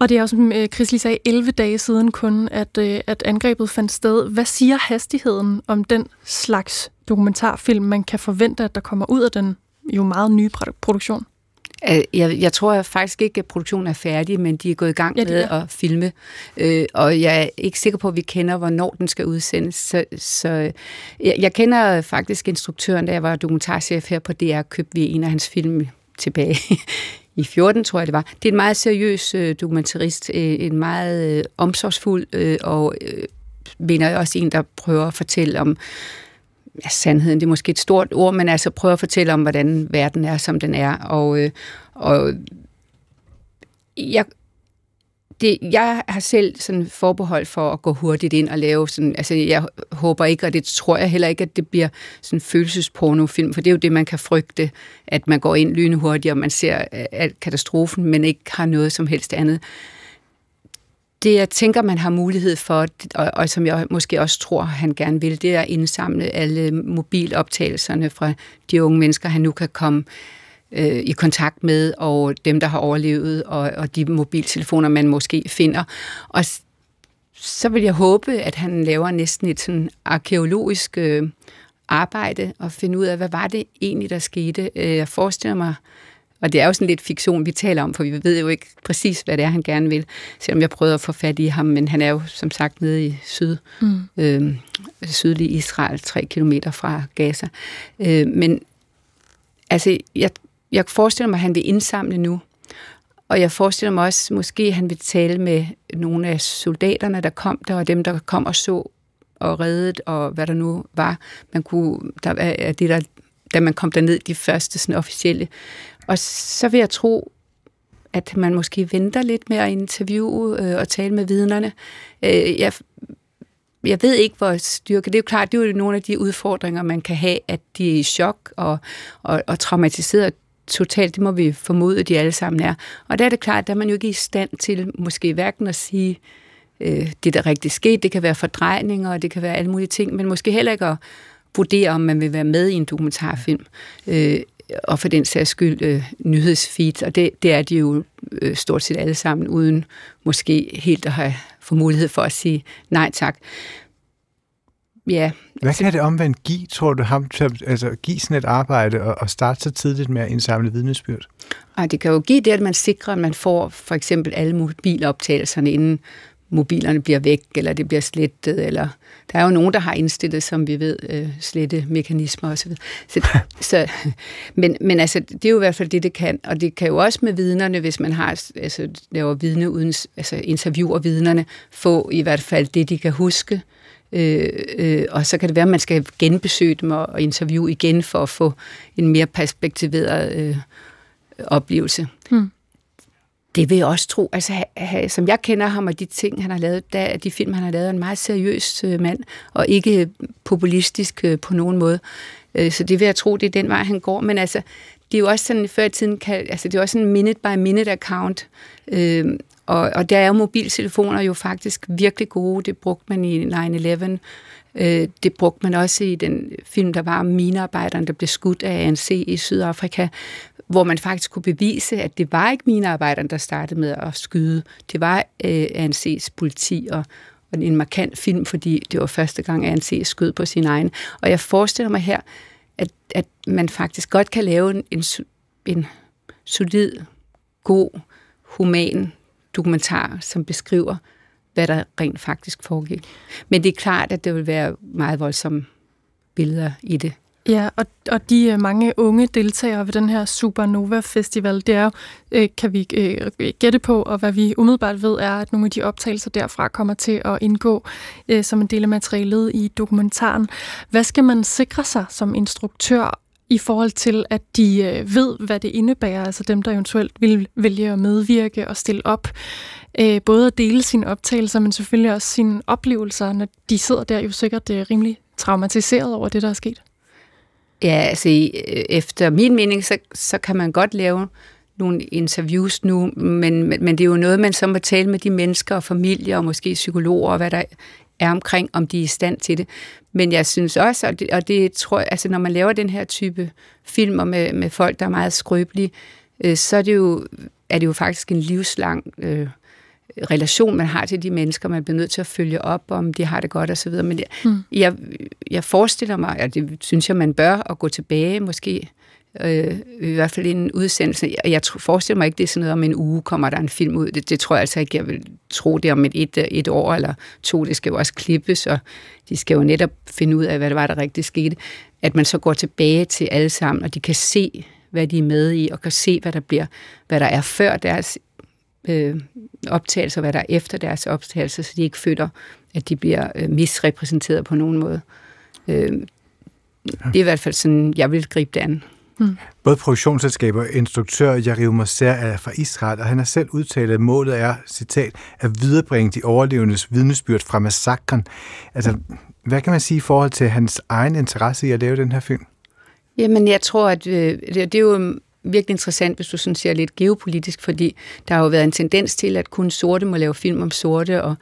Og det er også, som Chris lige sagde, 11 dage siden kun, at, øh, at angrebet fandt sted. Hvad siger hastigheden om den slags dokumentarfilm, man kan forvente, at der kommer ud af den jo meget nye produktion? Jeg, jeg tror faktisk ikke, at produktionen er færdig, men de er gået i gang Ja, med er. at filme. Øh, og jeg er ikke sikker på, at vi kender, hvornår den skal udsendes. Så, så jeg, jeg kender faktisk instruktøren, da jeg var dokumentarchef her på DR, købte vi en af hans film tilbage (laughs) i 14, tror jeg det var. Det er en meget seriøs øh, dokumentarist, øh, en meget øh, omsorgsfuld øh, og øh, mener jeg også en, der prøver at fortælle om ja, sandheden, det er måske et stort ord, men altså prøver at fortælle om, hvordan verden er, som den er. Og, øh, og jeg, det, jeg har selv sådan forbehold for at gå hurtigt ind og lave sådan, altså jeg håber ikke, og det tror jeg heller ikke, at det bliver sådan følelsespornofilm, for det er jo det, man kan frygte, at man går ind lynhurtigt, og man ser øh, at katastrofen, men ikke har noget som helst andet. Det, jeg tænker, man har mulighed for, og, og som jeg måske også tror, han gerne vil, det er at indsamle alle mobiloptagelserne fra de unge mennesker, han nu kan komme øh, i kontakt med, og dem, der har overlevet, og, og de mobiltelefoner, man måske finder. Og så vil jeg håbe, at han laver næsten et sådan arkeologisk øh, arbejde og finde ud af, hvad var det egentlig, der skete. Øh, Jeg forestiller mig, og det er jo sådan lidt fiktion, vi taler om, for vi ved jo ikke præcis, hvad det er, han gerne vil, selvom jeg prøvede at få fat i ham, men han er jo som sagt nede i syd, Mm. øh, sydlig Israel, tre kilometer fra Gaza. Øh, men altså, jeg, jeg forestiller mig, at han vil indsamle nu, og jeg forestiller mig også, måske han vil tale med nogle af soldaterne, der kom der, og dem, der kom og så og reddet, og hvad der nu var. Man kunne, der er det der, da man kom derned, de første sådan officielle. Og så vil jeg tro, at man måske venter lidt med at interviewe øh, og tale med vidnerne. Øh, jeg, jeg ved ikke, hvor styrke... Det er jo klart, det er jo nogle af de udfordringer, man kan have, at de er i chok og, og, og traumatiseret totalt. Det må vi formode, at de alle sammen er. Og der er det klart, at man jo ikke i stand til måske hverken at sige, øh, det der rigtig skete. Det kan være fordrejninger, og det kan være alle mulige ting, men måske heller ikke at vurdere, om man vil være med i en dokumentarfilm. Øh, og for den sags skyld øh, nyhedsfeed, og det, det er de jo øh, stort set alle sammen, uden måske helt at have få mulighed for at sige nej tak. Ja. Hvad kan det omvendt give, tror du, ham til at altså, give sådan et arbejde og, og starte så tidligt med at indsamle vidnesbyrd? Og det kan jo give det, at man sikrer, at man får for eksempel alle mobiloptagelserne, inden mobilerne bliver væk, eller det bliver slettet, eller der er jo nogen, der har indstillet, som vi ved, øh, slette mekanismer osv. Så, (laughs) så, men, men altså, det er jo i hvert fald det, det kan, og det kan jo også med vidnerne, hvis man har, altså, laver vidne uden, altså interviewer vidnerne, få i hvert fald det, de kan huske, Øh, øh, og så kan det være, at man skal genbesøge dem og, og interviewe igen for at få en mere perspektiveret øh, oplevelse. Hmm. Det vil jeg også tro. Altså, som jeg kender ham og de ting, han har lavet, der, de film, han har lavet, er en meget seriøs øh, mand, og ikke populistisk øh, på nogen måde. Øh, så det vil jeg tro, det er den vej, han går. Men altså, det er jo også sådan, før i tiden, kan, altså det er også en minute-by-minute account, øh, og, og der er mobiltelefoner jo faktisk virkelig gode. Det brugte man i 9-11. Øh, det brugte man også i den film, der var om minearbejderen, der blev skudt af ANC i Sydafrika, hvor man faktisk kunne bevise, at det var ikke minearbejderen, der startede med at skyde. Det var øh, ANC's politi og, og en markant film, fordi det var første gang, ANC skød på sin egen. Og jeg forestiller mig her, at, at man faktisk godt kan lave en, en, en solid, god, human dokumentar, som beskriver, hvad der rent faktisk foregik. Men det er klart, at det vil være meget voldsomme billeder i det. Ja, og, og de øh, mange unge deltagere ved den her Supernova Festival, det er jo, øh, kan vi øh, gætte på, og hvad vi umiddelbart ved, er, at nogle af de optagelser derfra kommer til at indgå øh, som en del af materialet i dokumentaren. Hvad skal man sikre sig som instruktør i forhold til, at de øh, ved, hvad det indebærer, altså dem, der eventuelt vil vælge at medvirke og stille op, øh, både at dele sine optagelser, men selvfølgelig også sine oplevelser, når de sidder der jo sikkert øh, rimelig traumatiseret over det, der er sket? Ja, altså efter min mening, så, så kan man godt lave nogle interviews nu, men, men, men det er jo noget, man så må tale med de mennesker og familier og måske psykologer og hvad der er omkring, om de er i stand til det. Men jeg synes også, og det, og det tror jeg, altså når man laver den her type filmer med, med folk, der er meget skrøbelige, øh, så er det, jo, er det jo faktisk en livslang øh, relation, man har til de mennesker, man bliver nødt til at følge op, om de har det godt osv. Men jeg, mm. jeg, jeg forestiller mig, og det synes jeg, man bør, at gå tilbage måske, øh, i hvert fald en udsendelse. Jeg, jeg forestiller mig ikke, det er sådan noget om en uge, kommer der en film ud. Det, det tror jeg altså ikke, jeg vil tro det om et, et, et år eller to. Det skal jo også klippes, og de skal jo netop finde ud af, hvad det var, der rigtig skete. At man så går tilbage til alle sammen, og de kan se, hvad de er med i, og kan se, hvad der bliver, hvad der er før deres øh, optagelser, hvad der er efter deres optagelser, så de ikke føler, at de bliver øh, misrepræsenteret på nogen måde. Øh, det er i hvert fald sådan, jeg vil gribe det an. Mm. Både produktionsselskaber og instruktør Yariv Moser er fra Israel, og han har selv udtalt, at målet er, citat, at viderebringe de overlevendes vidnesbyrd fra massakren. Altså, hvad kan man sige i forhold til hans egen interesse i at lave den her film? Jamen, jeg tror, at øh, det, det er jo virkelig interessant, hvis du sådan ser lidt geopolitisk, fordi der har jo været en tendens til, at kun sorte må lave film om sorte, og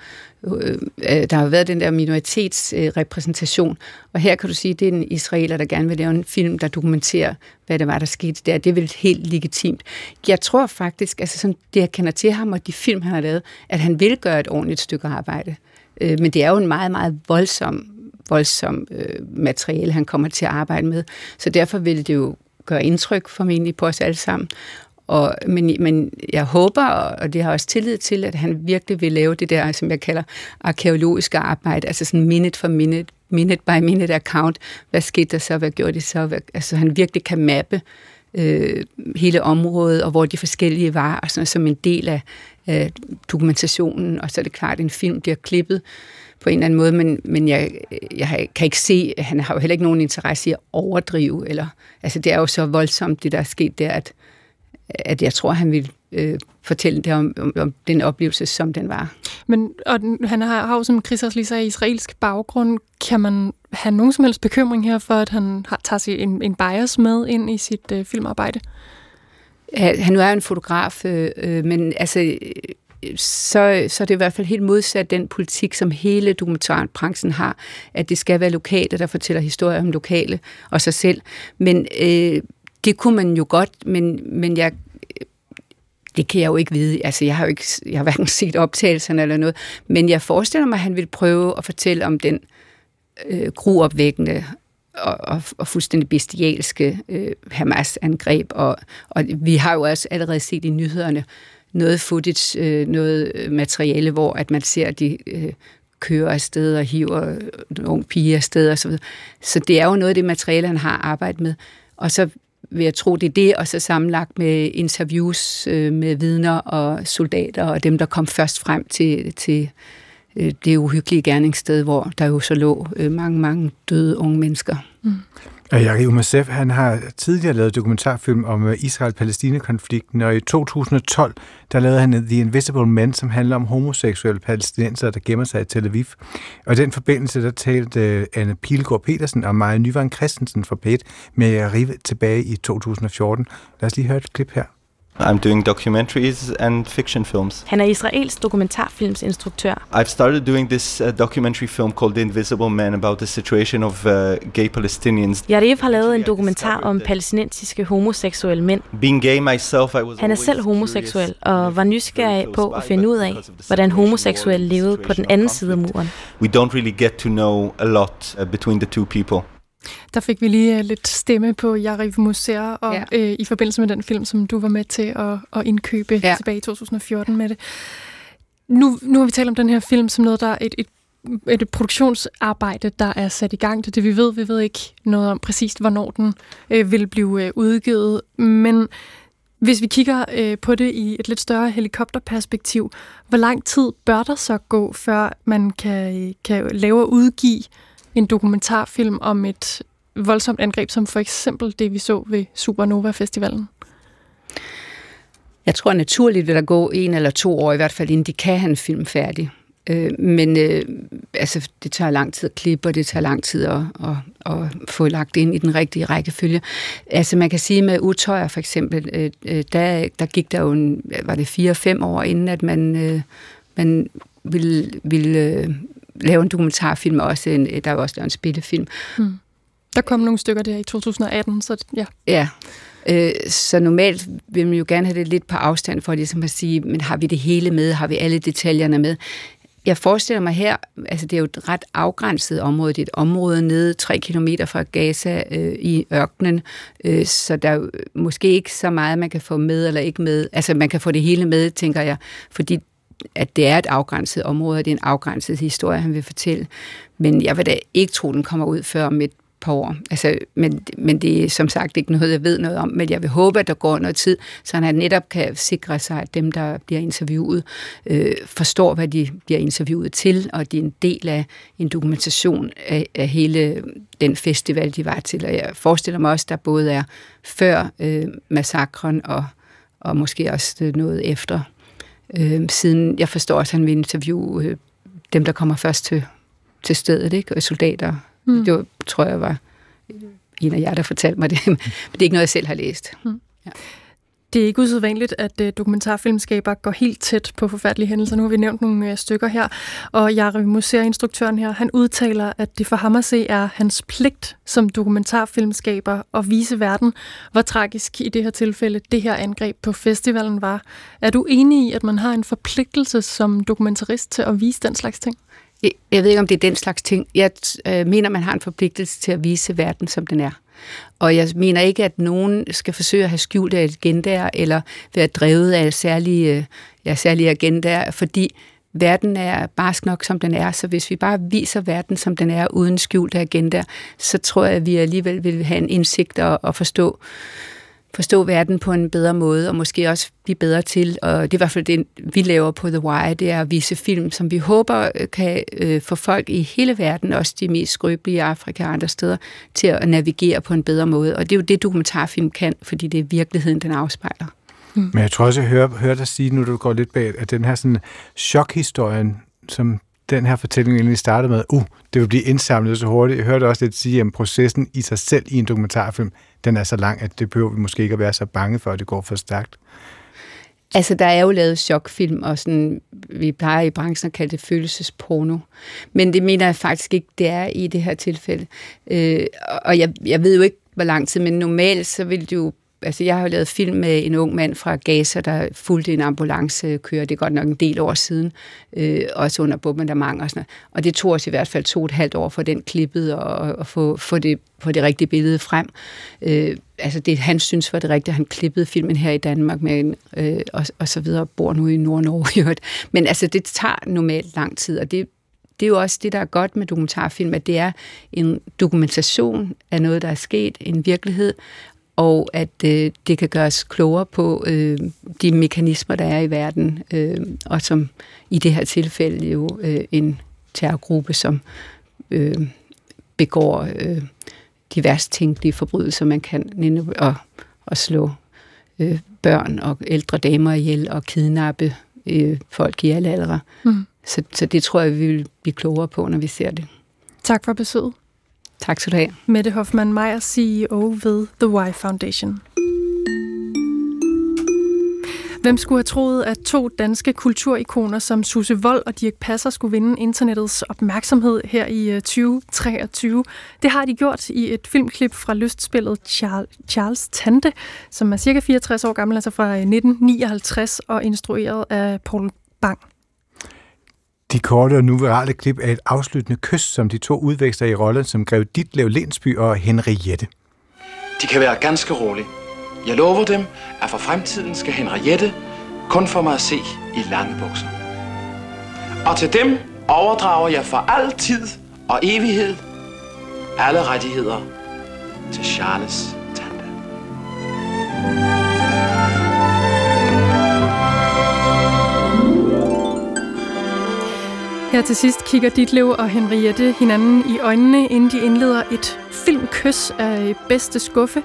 øh, øh der har været den der minoritetsrepræsentation. Øh, og her kan du sige, at det er en israeler, der gerne vil lave en film, der dokumenterer, hvad det var, der skete der. Det er vel helt legitimt. Jeg tror faktisk, altså sådan, det jeg kender til ham, og de film, han har lavet, at han vil gøre et ordentligt stykke arbejde. Øh, men det er jo en meget, meget voldsom voldsom øh, materiale, han kommer til at arbejde med. Så derfor ville det jo gøre indtryk formentlig på os alle sammen. Og, men, men jeg håber, og det har også tillid til, at han virkelig vil lave det der, som jeg kalder arkeologiske arbejde, altså sådan minute for minute, minute by minute account. Hvad skete der så? Hvad gjorde de så? Hvad, altså han virkelig kan mappe øh, hele området, og hvor de forskellige var, og sådan, som en del af, øh, dokumentationen, og så er det klart, at en film bliver klippet på en eller anden måde, men, men jeg, jeg kan ikke se, han har jo heller ikke nogen interesse i at overdrive, eller, altså det er jo så voldsomt, det der er sket der, at, at jeg tror, han vil øh, fortælle det om, om, om den oplevelse, som den var. Men og den, han har, har jo, som Chris også lige sagde, israelsk baggrund. Kan man have nogen som helst bekymring her for, at han har, tager en, en bias med ind i sit øh, filmarbejde? Han nu er en fotograf, øh, øh, men altså, så, så er det i hvert fald helt modsat den politik, som hele dokumentarbranchen har, at det skal være lokale, der fortæller historier om lokale og sig selv. Men øh, det kunne man jo godt, men, men jeg øh, det kan jeg jo ikke vide. Altså, jeg har jo ikke, jeg har hverken set optagelserne eller noget, men jeg forestiller mig, at han vil prøve at fortælle om den øh, gruopvækkende og, og, og fuldstændig bestialske øh, Hamas-angreb, og, og vi har jo også allerede set i nyhederne noget footage, øh, noget øh, materiale, hvor at man ser, at de øh, kører afsted og hiver øh, nogle piger afsted og så videre. Så det er jo noget af det materiale, han har arbejdet med. Og så vil jeg tro, det er det, og så sammenlagt med interviews øh, med vidner og soldater, og dem, der kom først frem til, til øh, det uhyggelige gerningssted, hvor der jo så lå øh, mange, mange døde unge mennesker. Mm. Jari Umasef, han har tidligere lavet dokumentarfilm om øh, Israel-Palæstina-konflikten, og i 2012, der lavede han øh, The Invisible Men, som handler om homoseksuelle palæstinenser, der gemmer sig i Tel Aviv. Og i den forbindelse, der talte øh, Anne Pilgaard Petersen og Maja Nyvang Christensen fra PET med Jari tilbage i 2014. Lad os lige høre et klip her. I'm doing documentaries and fiction films. Han er israelsk dokumentarfilmsinstruktør. I've started doing this uh, documentary film called The Invisible Man about the situation of uh, gay Palestinians. Yarif har lavet en dokumentar om palæstinensiske homoseksuelle mænd. Being gay myself, I was Han er selv homoseksuel og var nysgerrig på at finde ud af, hvordan homoseksuelle levede på den anden side af muren. We don't really get to know a lot uh, between the two people. Der fik vi lige uh, lidt stemme på Yarif Moser, og ja. øh, i forbindelse med den film, som du var med til at, at indkøbe ja. tilbage i 2014 med det. Nu, nu har vi talt om den her film som noget, der er et, et et produktionsarbejde, der er sat i gang. Det det, vi ved. Vi ved ikke noget om præcist, hvornår den øh, vil blive øh, udgivet. Men hvis vi kigger øh, på det i et lidt større helikopterperspektiv, hvor lang tid bør der så gå, før man kan, kan lave og udgive en dokumentarfilm om et voldsomt angreb, som for eksempel det, vi så ved Supernova-festivalen? Jeg tror naturligt vil der gå en eller to år, i hvert fald inden de kan have en film færdig. Øh, men øh, altså, det tager lang tid at klippe, og det tager lang tid at, at, at få lagt ind i den rigtige rækkefølge. Altså man kan sige med Utøjer for eksempel, øh, øh der, der gik der jo en, var det fire-fem år, inden at man, øh, man ville, ville øh, lave en dokumentarfilm, og også en, der er også lavet en spillefilm. Mm. Der kom nogle stykker der i 2018, så ja. Ja, øh, så normalt vil man jo gerne have det lidt på afstand for ligesom at sige, men har vi det hele med? Har vi alle detaljerne med? Jeg forestiller mig her, altså det er jo et ret afgrænset område. Det er et område nede tre kilometer fra Gaza øh, i ørkenen, øh, så der er måske ikke så meget, man kan få med eller ikke med. Altså man kan få det hele med, tænker jeg, fordi at det er et afgrænset område, og det er en afgrænset historie, han vil fortælle. Men jeg vil da ikke tro, den kommer ud før om et par år. Altså, men, men det er som sagt ikke noget, jeg ved noget om, men jeg vil håbe, at der går noget tid, så han netop kan sikre sig, at dem, der bliver interviewet, øh, forstår, hvad de bliver interviewet til, og de er en del af en dokumentation af, af hele den festival, de var til. Og jeg forestiller mig også, at der både er før øh, massakren og, og måske også noget efter. Øh, siden jeg forstår, at han vil interviewe øh, dem, der kommer først til, til stedet, ikke? og soldater. Mm. Det var, tror jeg var en af jer, der fortalte mig det, (laughs) men det er ikke noget, jeg selv har læst. Mm. Ja. Det er ikke usædvanligt, at øh, dokumentarfilmskaber går helt tæt på forfærdelige hændelser. Nu har vi nævnt nogle øh, stykker her, og Jari Museer-instruktøren her, han udtaler, at det for ham at se er hans pligt som dokumentarfilmskaber at vise verden, hvor tragisk i det her tilfælde det her angreb på festivalen var. Er du enig i, at man har en forpligtelse som dokumentarist til at vise den slags ting? Jeg ved ikke, om det er den slags ting. Jeg øh, mener, man har en forpligtelse til at vise verden, som den er. Og jeg mener ikke, at nogen skal forsøge at have skjult af agendaer, eller være drevet af særlige, øh, ja, særlige agendaer, fordi verden er barsk nok, som den er. Så hvis vi bare viser verden, som den er, uden skjult agendaer, så tror jeg, at vi alligevel vil have en indsigt og, og forstå, forstå verden på en bedre måde, og måske også blive bedre til, og det er i hvert fald det, vi laver på The Wire, det er at vise film, som vi håber øh, kan øh, få folk i hele verden, også de mest skrøbelige i Afrika og andre steder, til at navigere på en bedre måde. Og det er jo det, dokumentarfilm kan, fordi det er virkeligheden, den afspejler. Mm. Men jeg tror også, jeg hører, hører dig sige, nu du går lidt bag, at den her sådan chokhistorien, som den her fortælling egentlig startede med, uh, det vil blive indsamlet så hurtigt. Jeg hørte også lidt sige, at processen i sig selv i en dokumentarfilm, den er så lang, at det behøver vi måske ikke at være så bange for, at det går for stærkt. Altså, der er jo lavet chokfilm, og sådan, vi plejer i branchen at kalde det følelsesporno. Men det mener jeg faktisk ikke, det er i det her tilfælde. Øh, og jeg, jeg ved jo ikke, hvor lang tid, men normalt så vil du altså jeg har jo lavet film med en ung mand fra Gaza, der fulgte en ambulance køre. det er godt nok en del år siden, øh, også under bombardement og sådan noget. Og det tog os i hvert fald to og et halvt år for den klippet og, og få, få, det, få det rigtige billede frem. Øh, altså det han synes var det rigtige, han klippede filmen her i Danmark med en, øh, og, og så videre, bor nu i Nord-Norge. (laughs) Men altså det tager normalt lang tid, og det, det er jo også det, der er godt med dokumentarfilm, at det er en dokumentation af noget, der er sket, en virkelighed, og at øh, det kan gøres klogere på øh, de mekanismer, der er i verden, øh, og som i det her tilfælde jo øh, en terrorgruppe, som øh, begår øh, de værst tænkelige forbrydelser, man kan nænde og, og slå øh, børn og ældre damer ihjel og kidnappe øh, folk i alle aldre. Mm. Så, så det tror jeg, vi vil blive klogere på, når vi ser det. Tak for besøget. Tak skal du have. Mette Hoffmann Meyer, CEO ved The Y Foundation. Hvem skulle have troet, at to danske kulturikoner som Susse Vold og Dirk Passer skulle vinde internettets opmærksomhed her i øh, 2023? Det har de gjort i et filmklip fra lystspillet Charles Tante, som er cirka 64 år gammel, altså fra øh, 1959 og instrueret af Paul Bang. De korte og nu virale klip er et afsluttende kys, som de to udveksler i rollen som Grev Ditlev Lensby og Henriette. De kan være ganske rolige. Jeg lover dem, at for fremtiden skal Henriette kun få mig at se i lange bukser. Og til dem overdrager jeg for altid og evighed alle rettigheder til Charles Her til sidst kigger Ditlev og Henriette hinanden i øjnene, inden de indleder et filmkys af bedste skuffe.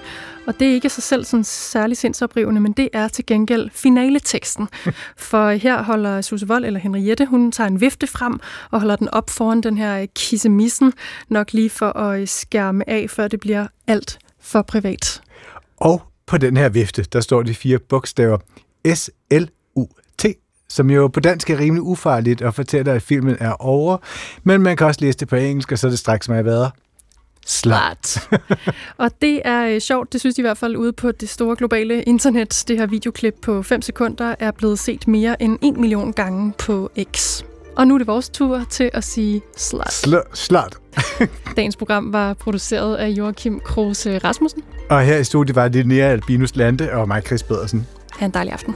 Og det er ikke sig selv sådan særlig sindsoprivende, men det er til gengæld finaleteksten. (laughs) For her holder Susse Vold, eller Henriette, hun tager en vifte frem og holder den op foran den her kissemissen, nok lige for at skærme af, før det bliver alt for privat. Og på den her vifte, der står de fire bogstaver SL som jo på dansk er rimelig ufarligt og fortæller, at filmen er over, men man kan også læse det på engelsk, og så er det straks at være Slat. (laughs) og det er øh, sjovt, det synes de i hvert fald ude på det store globale internet. Det her videoklip på 5 sekunder er blevet set mere end 1 million gange på X. Og nu er det vores tur til at sige slat. Sl- slat. (laughs) Dagens program var produceret af Joachim Kruse Rasmussen. Og her i studiet var Linnea Albinus Lande og mig, Chris Pedersen. Ha' en dejlig aften.